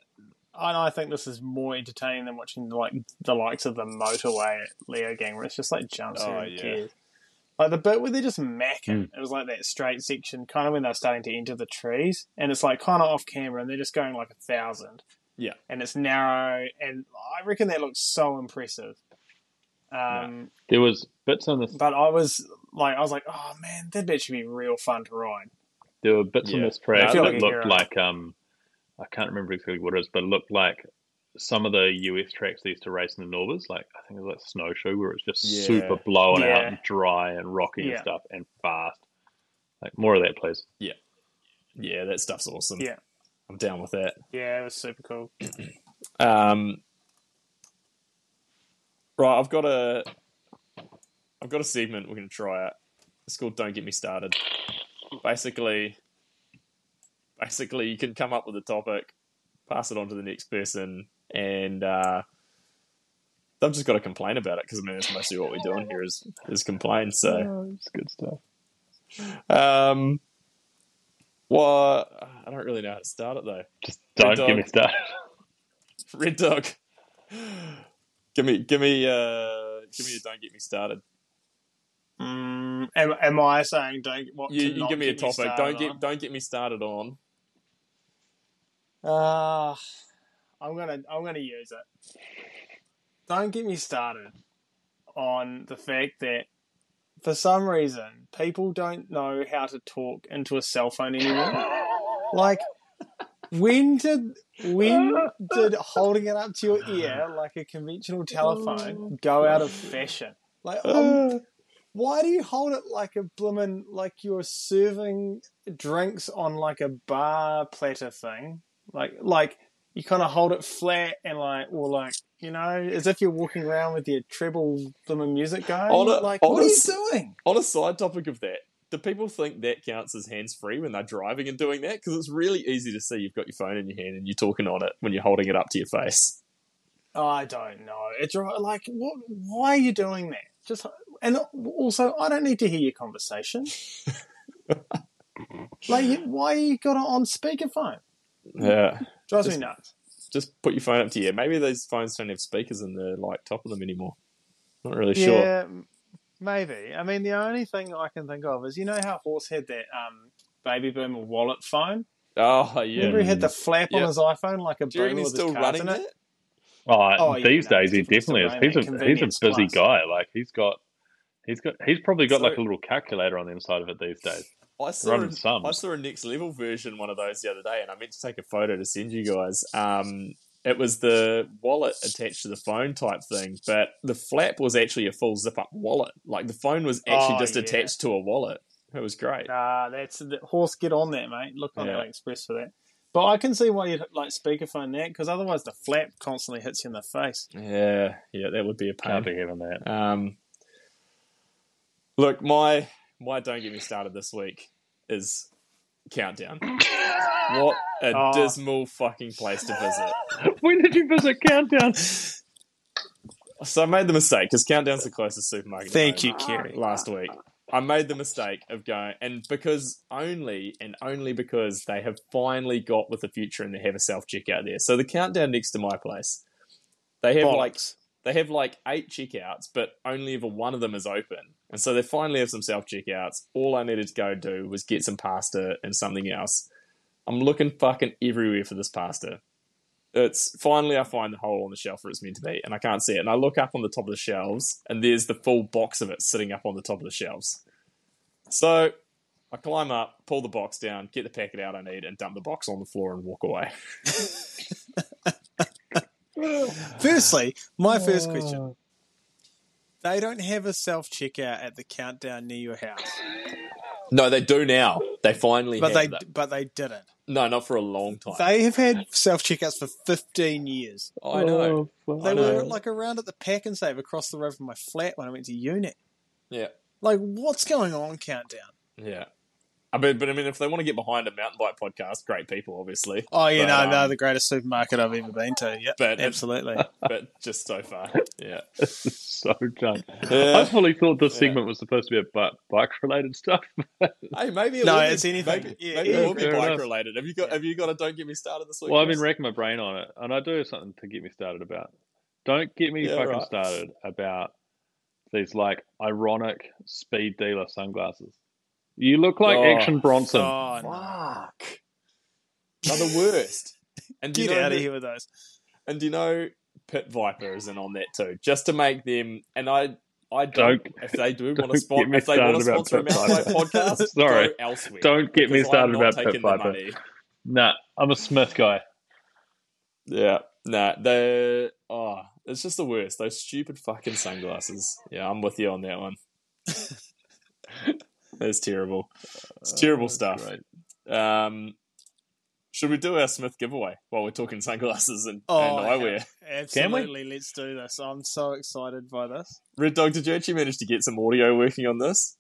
and I think this is more entertaining than watching like the likes of the motorway at Leogang, where it's just like jumps Oh, and yeah. cares. Like the bit where they're just macking, Mm. it was like that straight section, kind of when they're starting to enter the trees, and it's like kind of off camera, and they're just going like a thousand. Yeah. and it's narrow, and I reckon that looks so impressive. Um, There was bits on this. but I was like, I was like, oh man, that bit should be real fun to ride. There were bits in Yeah. this track that like looked hero. like um, I can't remember exactly what it is, but it looked like some of the US tracks they used to race in the NORBAs. Like I think it was like Snowshoe, where it's just Yeah. super blown out and dry and rocky and stuff and fast. Like more of that, please. Yeah, yeah, that stuff's awesome. Yeah. I'm down with that. Yeah, it was super cool. Um, right, I've got a, I've got a segment we're going to try out. It's called "Don't Get Me Started." Basically, basically, you can come up with a topic, pass it on to the next person, and uh, they've just got to complain about it because I mean that's mostly what we're doing here is is complain. So, Oh, it's good stuff. um, well, I don't really know how to start it though. Just don't get me started. Red Dog. Give me, give me, uh, give me a don't get me started. Am, am I saying don't what? You, you give me a topic. started don't get, on? don't get me started on. Uh, I'm gonna I'm gonna use it. Don't get me started on the fact that for some reason people don't know how to talk into a cell phone anymore. like when did when did holding it up to your ear like a conventional telephone go out of fashion? Like um, why do you hold it like a bloomin' like you're serving drinks on like a bar platter thing? Like like you kind of hold it flat and like or like you know as if you're walking around with your treble bloomin' music going. On a- like on what a are you doing? On a side topic of that, do people think that counts as hands free when they're driving and doing that? Because it's really easy to see you've got your phone in your hand and you're talking on it when you're holding it up to your face. I don't know. It's right- like what? Why are you doing that? Just and also I don't need to hear your conversation. like why you got it on speakerphone? Yeah. Drives Just- me nuts. just put your phone up to your ear. Maybe those phones don't have speakers in the like top of them anymore. Not really sure. Yeah, maybe. I mean, the only thing I can think of is you know how Horse had that um, baby boomer wallet phone. Oh yeah. Remember he had the flap on his iPhone like a Do boomer he's with his still running it. it? Oh, Oh, yeah, these no, days he definitely definitely is. He's a he's a busy Plus. guy. Like he's got he's got he's probably got So- like a little calculator on the inside of it these days. I saw, Running a, sums. I saw a next level version one of those the other day, and I meant to take a photo to send you guys. Um, it was the wallet attached to the phone type thing, but the flap was actually a full zip up wallet. Like the phone was actually Oh, just yeah. attached to a wallet. It was great. Nah, that's the horse. Get on there, mate. Look on Yeah. AliExpress for that. But I can see why you'd like speakerphone that because otherwise the flap constantly hits you in the face. Yeah, yeah, that would be a pain. Can't pain. be having that. Um, look, my my don't get me started this week is countdown. what a Oh. dismal fucking place to visit. when did you visit Countdown? So I made the mistake because Countdown's the closest supermarket. Thank you, Kerry. Last week, I made the mistake of going, and because only and only because they have finally got with the future and they have a self checkout there. So the Countdown next to my place, they have like Bollocks. They have like eight checkouts, but only ever one of them is open. And so they finally have some self checkouts. All I needed to go do was get some pasta and something else. I'm looking fucking everywhere for this pasta. It's finally I find the hole on the shelf where it's meant to be, and I can't see it. And I look up on the top of the shelves, and there's the full box of it sitting up on the top of the shelves. So I climb up, pull the box down, get the packet out I need, and dump the box on the floor and walk away. Firstly, my first Oh. question: They don't have a self checkout at the countdown near your house, No, they do now. They finally but have they that. but they didn't. No, not for a long time. They have had self checkouts for fifteen years. I know. Oh, they I were like around at the Pak'nSave across the road from my flat when I went to unit. Yeah, Like, what's going on, countdown? yeah. I mean, but I mean, if they want to get behind a mountain bike podcast, great people, obviously. Oh yeah, But, no, no, um, the greatest supermarket I've ever been to. Yeah, But- absolutely. But just so far, yeah. so junk. I fully thought this Yeah. segment was supposed to be about bike related stuff. Hey, maybe it No, will be- it's anything. Maybe, Yeah, maybe yeah, it will be bike enough. related. Have you got? Yeah. Have you got a don't get me started this week? Well, I've been Chris? racking my brain on it, and I do have something to get me started about. Don't get me Yeah, fucking right. started about these like ironic speed dealer sunglasses. You look like Oh, Action Bronson. No. Fuck. They're the worst. And do you Get know out of here with those. And do you know Pit Viper is in on that too, just to make them. And I, I don't. Don't- if they do want don't to get sponsor, me if they want to started about sponsor a Pit mountain bike Viper. podcast, Sorry. go elsewhere. Don't get me started about taking Pit the Viper. Nah, I'm a Smith guy. Yeah, nah, they oh, it's just the worst. Those stupid fucking sunglasses. Yeah, I'm with you on that one. it's terrible. It's terrible Oh, that's stuff. Um, should we do our Smith giveaway while we're talking sunglasses and, Oh, and eyewear? Absolutely, let's do this. I'm so excited by this. Red Dog, did you actually manage to get some audio working on this?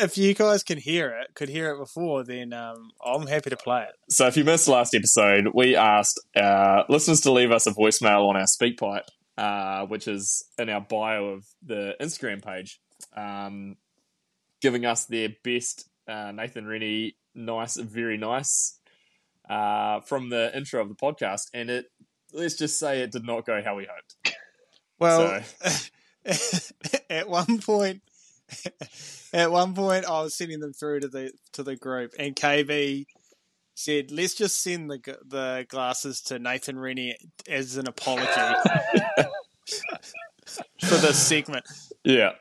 If you guys can hear it, could hear it before, then um, I'm happy to play it. So, if you missed last episode, we asked our listeners to leave us a voicemail on our SpeakPipe, uh, which is in our bio of the Instagram page, um, giving us their best uh, Nathan Rennie, nice, very nice, uh, from the intro of the podcast. And it, let's just say, it did not go how we hoped. Well, at one point, at one point, I was sending them through to the to the group, and KB said, "Let's just send the the glasses to Nathan Rennie as an apology for this segment." Yeah.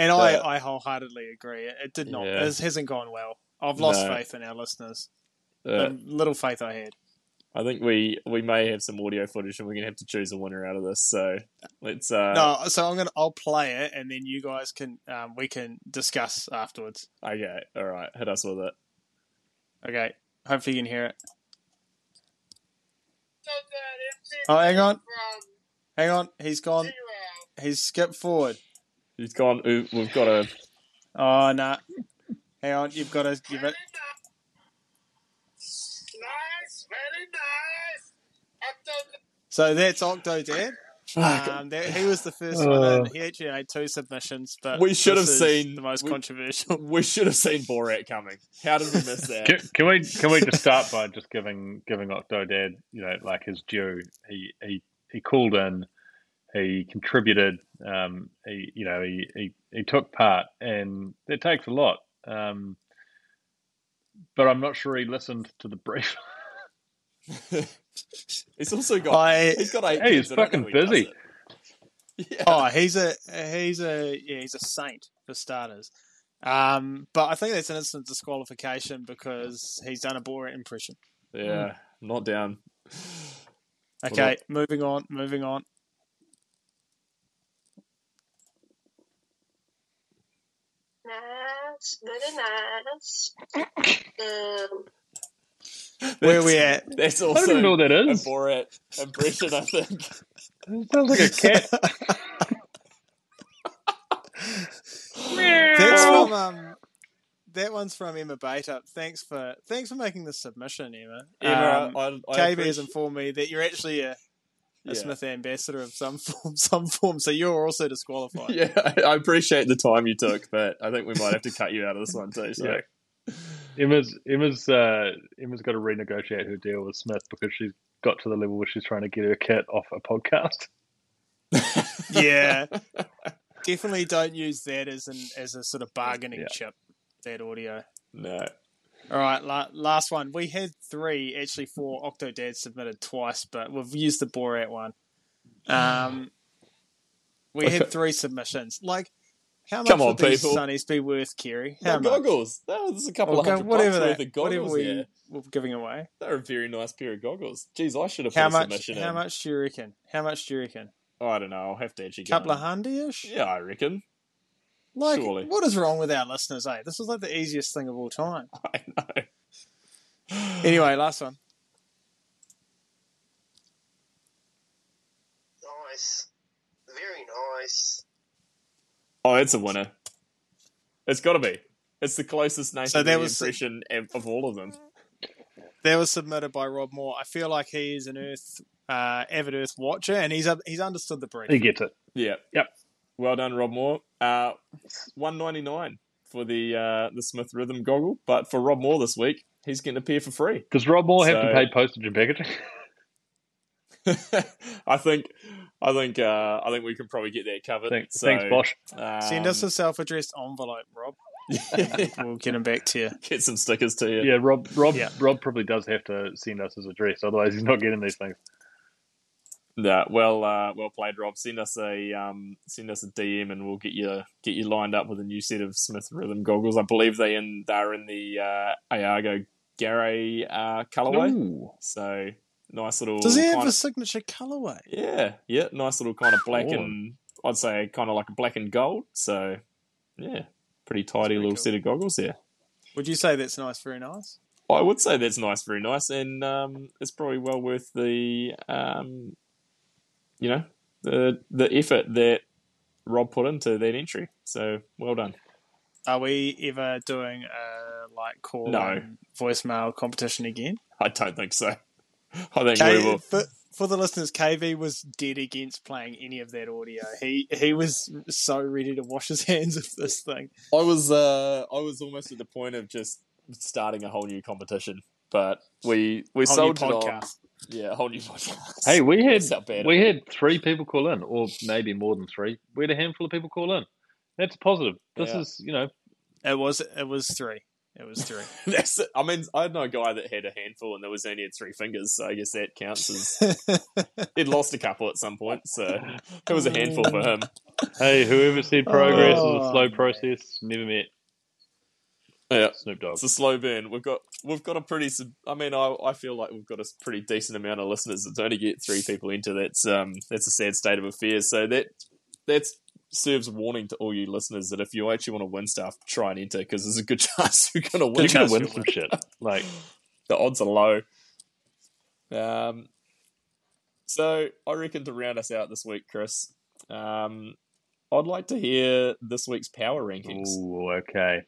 And I, Uh, I wholeheartedly agree. It, it did not. Yeah. It hasn't gone well. I've lost No. faith in our listeners. Uh, the little faith I had. I think we, we may have some audio footage and we're going to have to choose a winner out of this. So, let's. Uh, no, so I'm gonna I'll play it, and then you guys can um, we can discuss afterwards. Okay. All right. Hit us with it. Okay. Hopefully you can hear it. Oh, hang on. Hang on. He's gone. He's skipped forward. He's gone. ooh, We've got a. Oh, no. Hang on. You've got to give it. Nice, very nice. Octo So that's Octo Dad. Um, that, he was the first one in. Oh. He actually made two submissions, but We should this have is seen- the most we- controversial. we should have seen Borat coming. How did we miss that? Can, can we can we just start by just giving giving Octodad you know like his due? He he he called in, he contributed, um, he you know he, he he took part, and it takes a lot. Um, but I'm not sure he listened to the brief. He's also got. I He's got eight Hey, he's I don't know fucking he busy. Yeah. oh, he's a he's a yeah, he's a saint for starters. Um, but I think that's an instant disqualification because he's done a Borat impression. Yeah, not down. Okay, moving on, moving on. Nice, very nice. Um, Where we at? That's also I also don't know what that a is. Borat impression, I think. It sounds like a cat. That's from um, that one's from Emma Bater. Thanks for thanks for making the submission, Emma. Emma, um, I, I KB has informed me that you're actually a, a Yeah. Smith ambassador of some form, some form, so you're also disqualified. Yeah, I, I appreciate the time you took, but I think we might have to cut you out of this one too. So. Yeah. Emma's Emma's uh, Emma's got to renegotiate her deal with Smith because she's got to the level where she's trying to get her cat off a podcast. yeah. Definitely don't use that as an as a sort of bargaining Yeah. chip. That audio. No. All right, la- last one. We had three, actually four. Octodad submitted twice, but we've used the Borat one. Um, we had three submissions. Like, how much Come on, would these people. sunnies be worth, Kerry? How much? goggles. Oh, was a couple of hundred whatever bucks worth of goggles whatever we were giving away. They're a very nice pair of goggles. Geez, I should have put How a much? submission How in. How much do you reckon? How much do you reckon? Oh, I don't know. I'll have to actually couple of hundred ish. Yeah, I reckon. Like, surely. what is wrong with our listeners? Eh, this is like the easiest thing of all time. I know. Anyway, last one. nice, very nice. Oh, it's a winner. It's got to be. It's the closest Nathan So that was- impression of of all of them. That was submitted by Rob Moore. I feel like he is an Earth, uh, avid Earth watcher, and he's he's understood the brief. He gets it. Yeah. Yep. Well done, Rob Moore. Uh, one ninety nine for the uh, the Smith Rhythm goggle, but for Rob Moore this week, he's getting a pair for free. Does Rob Moore have to pay postage and packaging? I think, I think, uh, I think we can probably get that covered. thanks, So, thanks, Bosch. Um, Send us a self-addressed envelope, Rob. We'll get him back to you. get some stickers to you. Yeah, Rob. Rob. Yeah. Rob probably does have to send us his address, otherwise he's not getting these things. Well, uh, well played, Rob. Send us a um, send us a DM, and we'll get you get you lined up with a new set of Smith Rhythm goggles. I believe they in they're in the uh, Iago Garay uh, colorway. Ooh. So nice little. Does he have a signature colorway? yeah, yeah, nice little kind of black Cool. and I'd say kind of like a black and gold. So yeah, pretty tidy pretty little cool. set of goggles there. Would you say that's nice? Very nice. I would say that's nice, very nice, and um, it's probably well worth the um, you know the the effort that Rob put into that entry. So well done. Are we ever doing a like call No. voicemail competition again? I don't think so. I think K- we will. for, for the listeners, KB was dead against playing any of that audio. He he was so ready to wash his hands of this thing. I was uh, I was almost at the point of just starting a whole new competition, but we we Whole sold it on. Podcast. Yeah, a whole new podcast. Hey, we had That's bad we had three people call in, or maybe more than three. We had a handful of people call in. That's positive. This Yeah. is, you know, It was it was three. It was three. That's it. I mean, I know a guy that had a handful and there was only had three fingers, so I guess that counts as he'd lost a couple at some point, so it was a handful for him. hey, whoever said progress is a Oh, slow man. process, never met Yeah, Snoop Dogg. it's a slow burn. We've got we've got a pretty. I mean, I, I feel like we've got a pretty decent amount of listeners. To only get three people into that's um that's a sad state of affairs. So that that serves warning to all you listeners that if you actually want to win stuff, try and enter because there's a good chance you're going to win. You're chance win some shit. Like, the odds are low. Um, so I reckon to round us out this week, Chris, um, I'd like to hear this week's power rankings. ooh, okay.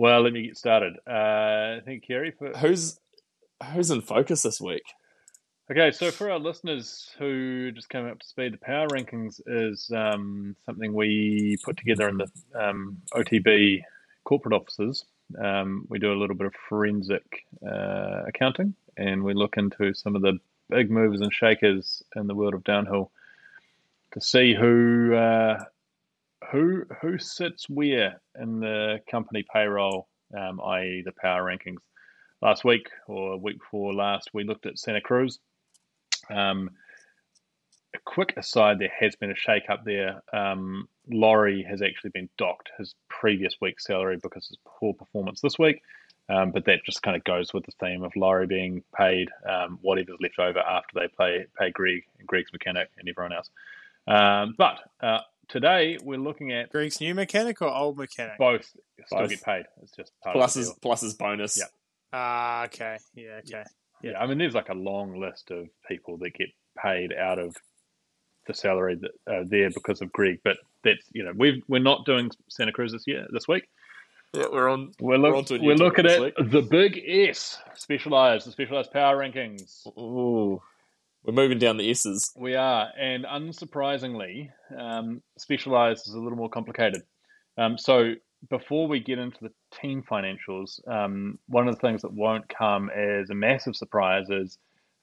Well, let me get started. Uh, I think Kerry for Who's who's in focus this week? Okay, so for our listeners who just came up to speed, the power rankings is um, something we put together in the um, OTB corporate offices. Um, we do a little bit of forensic uh, accounting, and we look into some of the big movers and shakers in the world of downhill to see who uh, who who sits where in the company payroll, um, i.e., the power rankings. Last week or week before last, we looked at Santa Cruz. Um, a quick aside: there has been a shake up there. Um, Laurie has actually been docked his previous week's salary because of poor performance this week. Um, but that just kind of goes with the theme of Laurie being paid um, whatever's left over after they pay pay Greg and Greg's mechanic and everyone else. Um, but uh, today we're looking at Greg's new mechanic or old mechanic? both still Both. get paid. It's just part Plus of the his deal. plus his bonus. Yeah. Ah, okay. Yeah, okay. Yeah, I mean, there's like a long list of people that get paid out of the salary that are there because of Greg. But that's you know we've we're not doing Santa Cruz this year this week. Yeah, we're on. We're, We're look, on to a new we're topic looking this at the Big S, specialized, the specialized power rankings. Ooh, we're moving down the S's. We are, and unsurprisingly, um, specialized is a little more complicated. Um, so before we get into the team financials, um, one of the things that won't come as a massive surprise is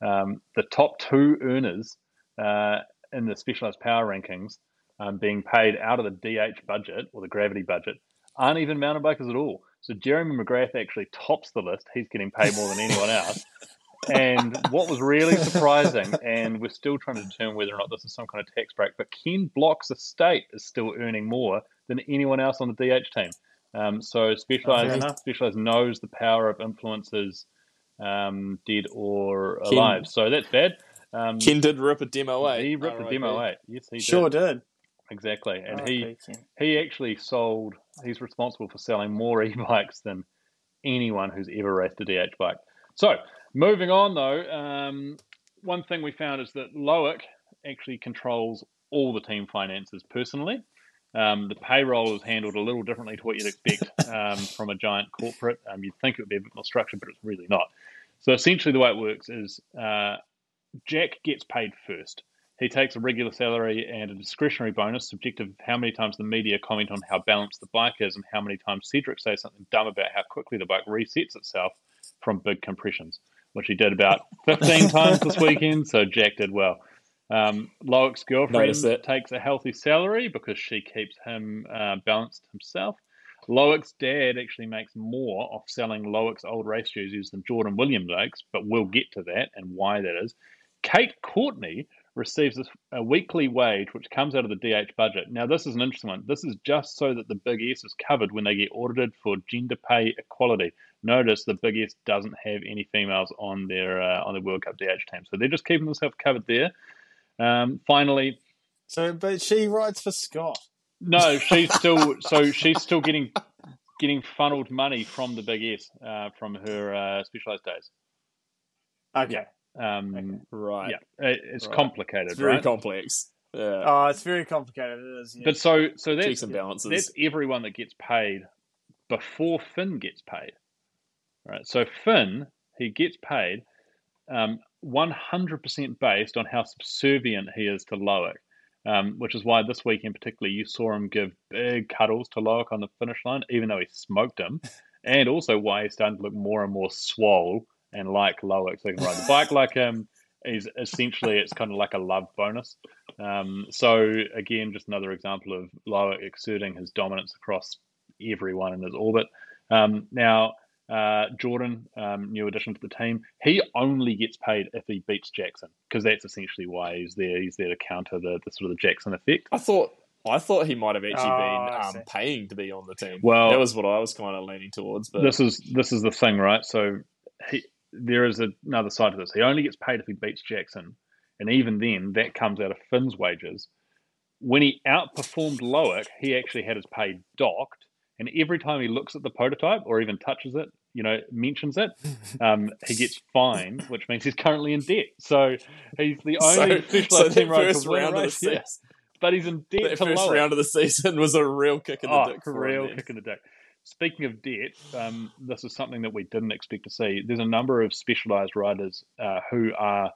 um, the top two earners uh, in the specialized power rankings um, being paid out of the DH budget or the gravity budget aren't even mountain bikers at all. So Jeremy McGrath actually tops the list. He's getting paid more than anyone else. And what was really surprising, and we're still trying to determine whether or not this is some kind of tax break, but Ken Block's estate is still earning more than anyone else on the DH team. Um, so Specialized, enough. Specialized knows the power of influences, um, dead or Ken- alive. So that's bad. Um, Ken did rip a demo eight. he ripped RIP. demo eight. Yes, he Sure did. did. Exactly. And Oh, he, okay, he actually sold, he's responsible for selling more e bikes than anyone who's ever raced a DH bike. So, moving on though, um, one thing we found is that Loic actually controls all the team finances personally. Um, the payroll is handled a little differently to what you'd expect um, from a giant corporate. Um, you'd think it would be a bit more structured, but it's really not. So, essentially, the way it works is uh, Jack gets paid first. He takes a regular salary and a discretionary bonus, subjective of how many times the media comment on how balanced the bike is and how many times Cedric says something dumb about how quickly the bike resets itself from big compressions, which he did about 15 times this weekend, so Jack did well. Um, Loic's girlfriend takes a healthy salary because she keeps him uh, balanced himself. Loic's dad actually makes more off selling Loic's old race jerseys than Jordan Williams makes, but we'll get to that and why that is. Kate Courtney receives a, a weekly wage which comes out of the DH budget. Now, this is an interesting one. This is just so that the Big S is covered when they get audited for gender pay equality. Notice the Big S doesn't have any females on their uh, on the World Cup DH team, so they're just keeping themselves covered there. Um, finally, So, but she rides for Scott. no, she's still so she's still getting getting funneled money from the Big S uh, from her uh, specialized days. Okay. Um, Right. Yeah, it, it's Right. complicated, It's very right? complex. Yeah. Oh, it's very complicated. It is. Yeah. But so so that's Checks and balances. that's everyone that gets paid before Finn gets paid. Right. So Finn, he gets paid um, 100% based on how subservient he is to Loic, um, which is why this weekend particularly you saw him give big cuddles to Loic on the finish line, even though he smoked him, and also why he's starting to look more and more swole and like Loic, so he can ride the bike like him. He's essentially it's kind of like a love bonus. Um, so again, just another example of Loic exerting his dominance across everyone in his orbit. Um, now, uh, Jordan, um, new addition to the team, he only gets paid if he beats Jackson because that's essentially why he's there. He's there to counter the, the sort of the Jackson effect. I thought I thought he might have actually Oh, been um, paying to be on the team. Well- that was what I was kind of leaning towards. But This is this is the thing, right? So he, there is another side to this. He only gets paid if he beats Jackson, and even then, that comes out of Finn's wages. When he outperformed Loic, he actually had his pay docked, and every time he looks at the prototype or even touches it, you know, mentions it, um, he gets fined, which means he's currently in debt. So he's the only so specialized that team rider first to win a round of the yeah. but he's in debt that first Loic. round of the season was a real kick in the Oh, dick real kick in the dick. Speaking of debt, um, this is something that we didn't expect to see. There's a number of specialised riders uh, who are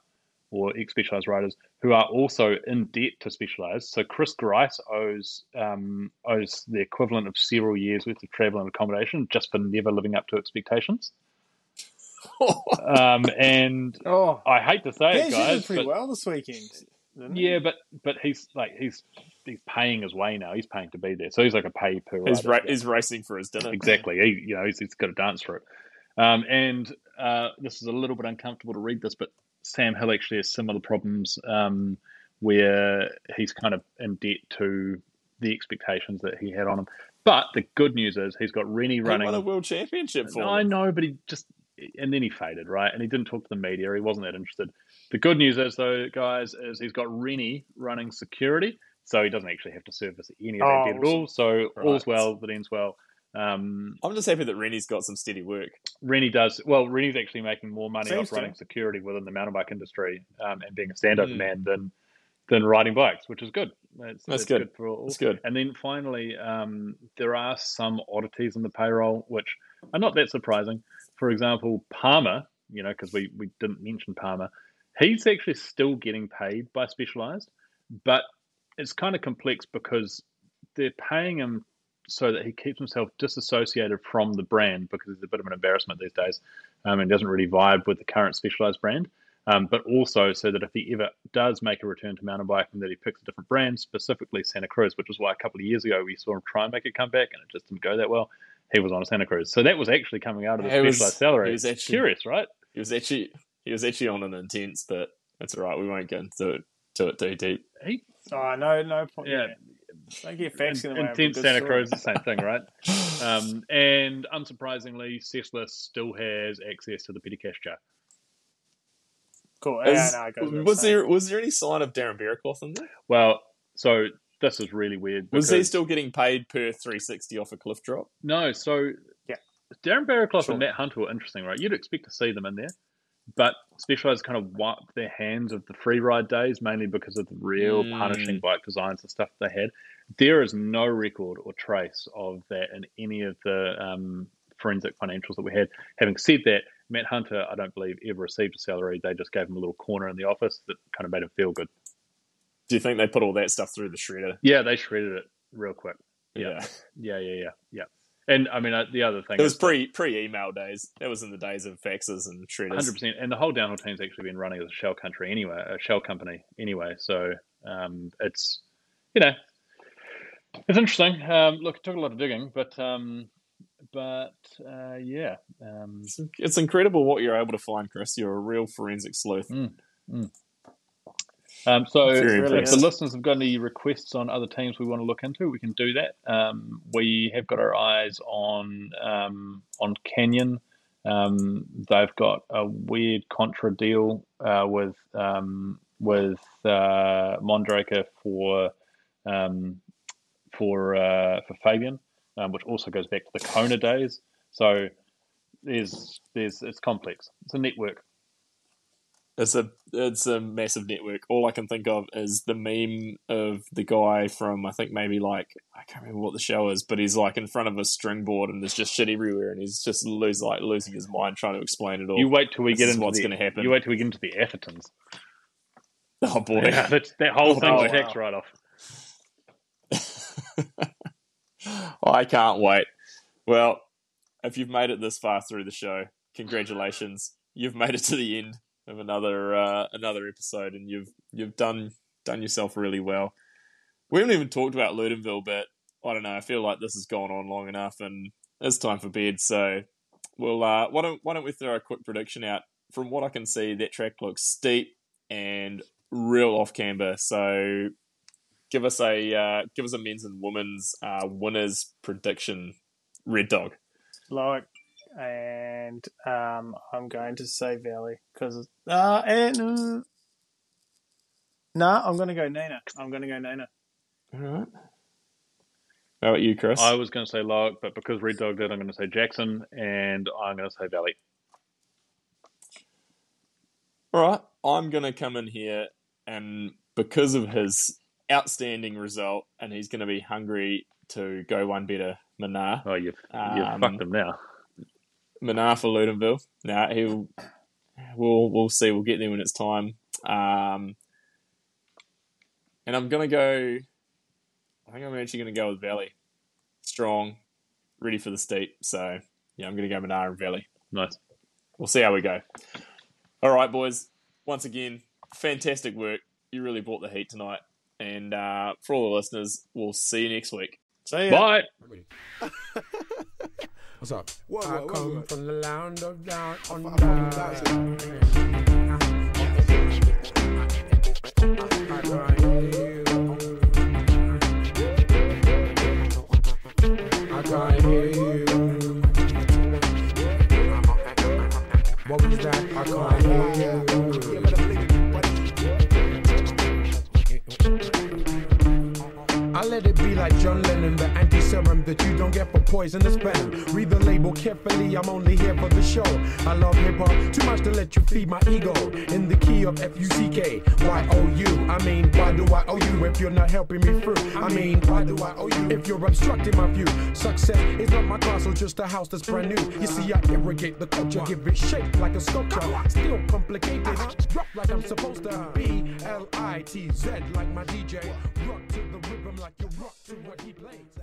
or ex Specialized riders who are also in debt to Specialized. So Chris Grice owes um, owes the equivalent of several years worth of travel and accommodation just for never living up to expectations. um, and Oh, I hate to say he it, guys, did pretty but well this weekend. didn't he? yeah, but but he's like he's he's paying his way now. He's paying to be there, so he's like a pay per rider. He's, ra- he's racing for his dinner. Exactly. He, you know, he's, he's got to dance for it. Um, and uh, this is a little bit uncomfortable to read this, but Sam Hill actually has similar problems um, where he's kind of in debt to the expectations that he had on him. But the good news is he's got Rennie He running. won a world championship for I know, but he just and then he faded, right? And he didn't talk to the media. He wasn't that interested. The good news is, though, guys, is he's got Rennie running security, so he doesn't actually have to service any of that Oh, debt at all. So all's well that ends well. Um, I'm just happy that Rennie's got some steady work. Rennie does well. Rennie's actually making more money Seems off to. running security within the mountain bike industry um, and being a standover Mm. man than than riding bikes, which is good. That's, That's good. for all. That's good. And then finally, um, there are some oddities in the payroll which are not that surprising. For example, Palmer, you know, because we, we didn't mention Palmer, he's actually still getting paid by Specialized, but it's kind of complex because they're paying him so that he keeps himself disassociated from the brand because he's a bit of an embarrassment these days um, and doesn't really vibe with the current Specialized brand. Um, but also so that if he ever does make a return to mountain biking, that he picks a different brand, specifically Santa Cruz, which is why a couple of years ago we saw him try and make a comeback and it just didn't go that well. He was on a Santa Cruz, so that was actually coming out of the It was- specialized salary. it was actually- Curious, right? He was actually he was actually on an intense, but that's all right. We won't get into it, to it too deep. He, Oh, no, no point. yeah, Don't get facts in the way. intense Santa. Cruz, the same thing, right? Um, and unsurprisingly, Cessla still has access to the petty cash jar. Cool. Is- yeah, no, it goes without was there was there any sign of Darren Berrecloth in there? Well, so this is really weird. Was he still getting paid per 360 off a cliff drop? No, so Yeah. Darren Berrecloth Sure. and Matt Hunter were interesting, right? You'd expect to see them in there, but Specialized kind of wiped their hands of the free ride days mainly because of the real Mm. punishing bike designs and stuff they had. There is no record or trace of that in any of the um, forensic financials that we had. Having said that, Matt Hunter, I don't believe, ever received a salary. They just gave him a little corner in the office that kind of made him feel good. Do you think they put all that stuff through the shredder? Yeah, they shredded it real quick. Yeah. Yeah, yeah, yeah, yeah. And I mean, uh, the other thing It was pre pre email days. It was in the days of faxes and shredders. Hundred percent, and the whole downhill team's actually been running as a shell country anyway, a shell company anyway. So um, it's you know it's interesting. Um, look, it took a lot of digging, but um, but uh, yeah, um, It's, it's incredible what you're able to find, Chris. You're a real forensic sleuth. Um, so if the listeners have got any requests on other teams we want to look into, we can do that. Um, we have got our eyes on um, on Canyon. Um, they've got a weird contra deal uh, with um, with uh, Mondraker for um, for uh, for Fabien, um, which also goes back to the Kona days. So there's there's it's complex. It's a network. It's a it's a massive network. All I can think of is the meme of the guy from I think maybe like I can't remember what the show is, but he's like in front of a string board and there's just shit everywhere, and he's just lose like losing his mind trying to explain it all. You wait till we This get into what's gonna happen. You wait till we get into the Athertons. oh boy, Yeah, that's, that whole Oh, thing's wow. a tax write off. I can't wait. Well, if you've made it this far through the show, congratulations. You've made it to the end of another uh, another episode, and you've you've done done yourself really well. We haven't even talked about Loudenvielle, but I don't know. I feel like this has gone on long enough, and it's time for bed. So, we'll uh, why don't why don't we throw a quick prediction out? From what I can see, that track looks steep and real off camber. So, give us a uh, give us a men's and women's uh, winners prediction. Red Dog. like, and um, I'm going to say Valley because uh, and uh, no, I'm going to go Nina. I'm going to go Nina. All right. How about you, Chris? I was going to say Loic, but because Red Dog did, I'm going to say Jackson, and I'm going to say Valley. All right. I'm going to come in here, and because of his outstanding result, and he's going to be hungry to go one better, Minnaar. Oh, you've, you've Um, fucked him now. Minnaar for Loudenvielle. Now he'll we'll we'll see. We'll get there when it's time. Um, and I'm gonna go. I think I'm actually gonna go with Valley. Strong, ready for the steep. So yeah, I'm gonna go Minnaar and Valley. Nice. We'll see how we go. All right, boys. Once again, fantastic work. You really brought the heat tonight. And uh, for all the listeners, we'll see you next week. See ya. Bye. What's up? Whoa, I whoa, whoa, come from the land of down under. I can't hear you. I can't hear you. What was that? I can't hear you. I let it be like John Lennon, the anti-serum that you don't get for poisonous venom. Read the label carefully, I'm only here for the show. I love hip hop too much to let you feed my ego. In the key of F-U-C-K, Y-O-U. I mean, why do I owe you if you're not helping me through? I mean, why do I owe you if you're obstructing my view? Success is not my castle, just a house that's brand new. You see, I irrigate the culture, give it shape like a sculpture. Still complicated, rock like I'm supposed to be. L-I-T-Z like my DJ. Rock to the rhythm like you rock to what he plays.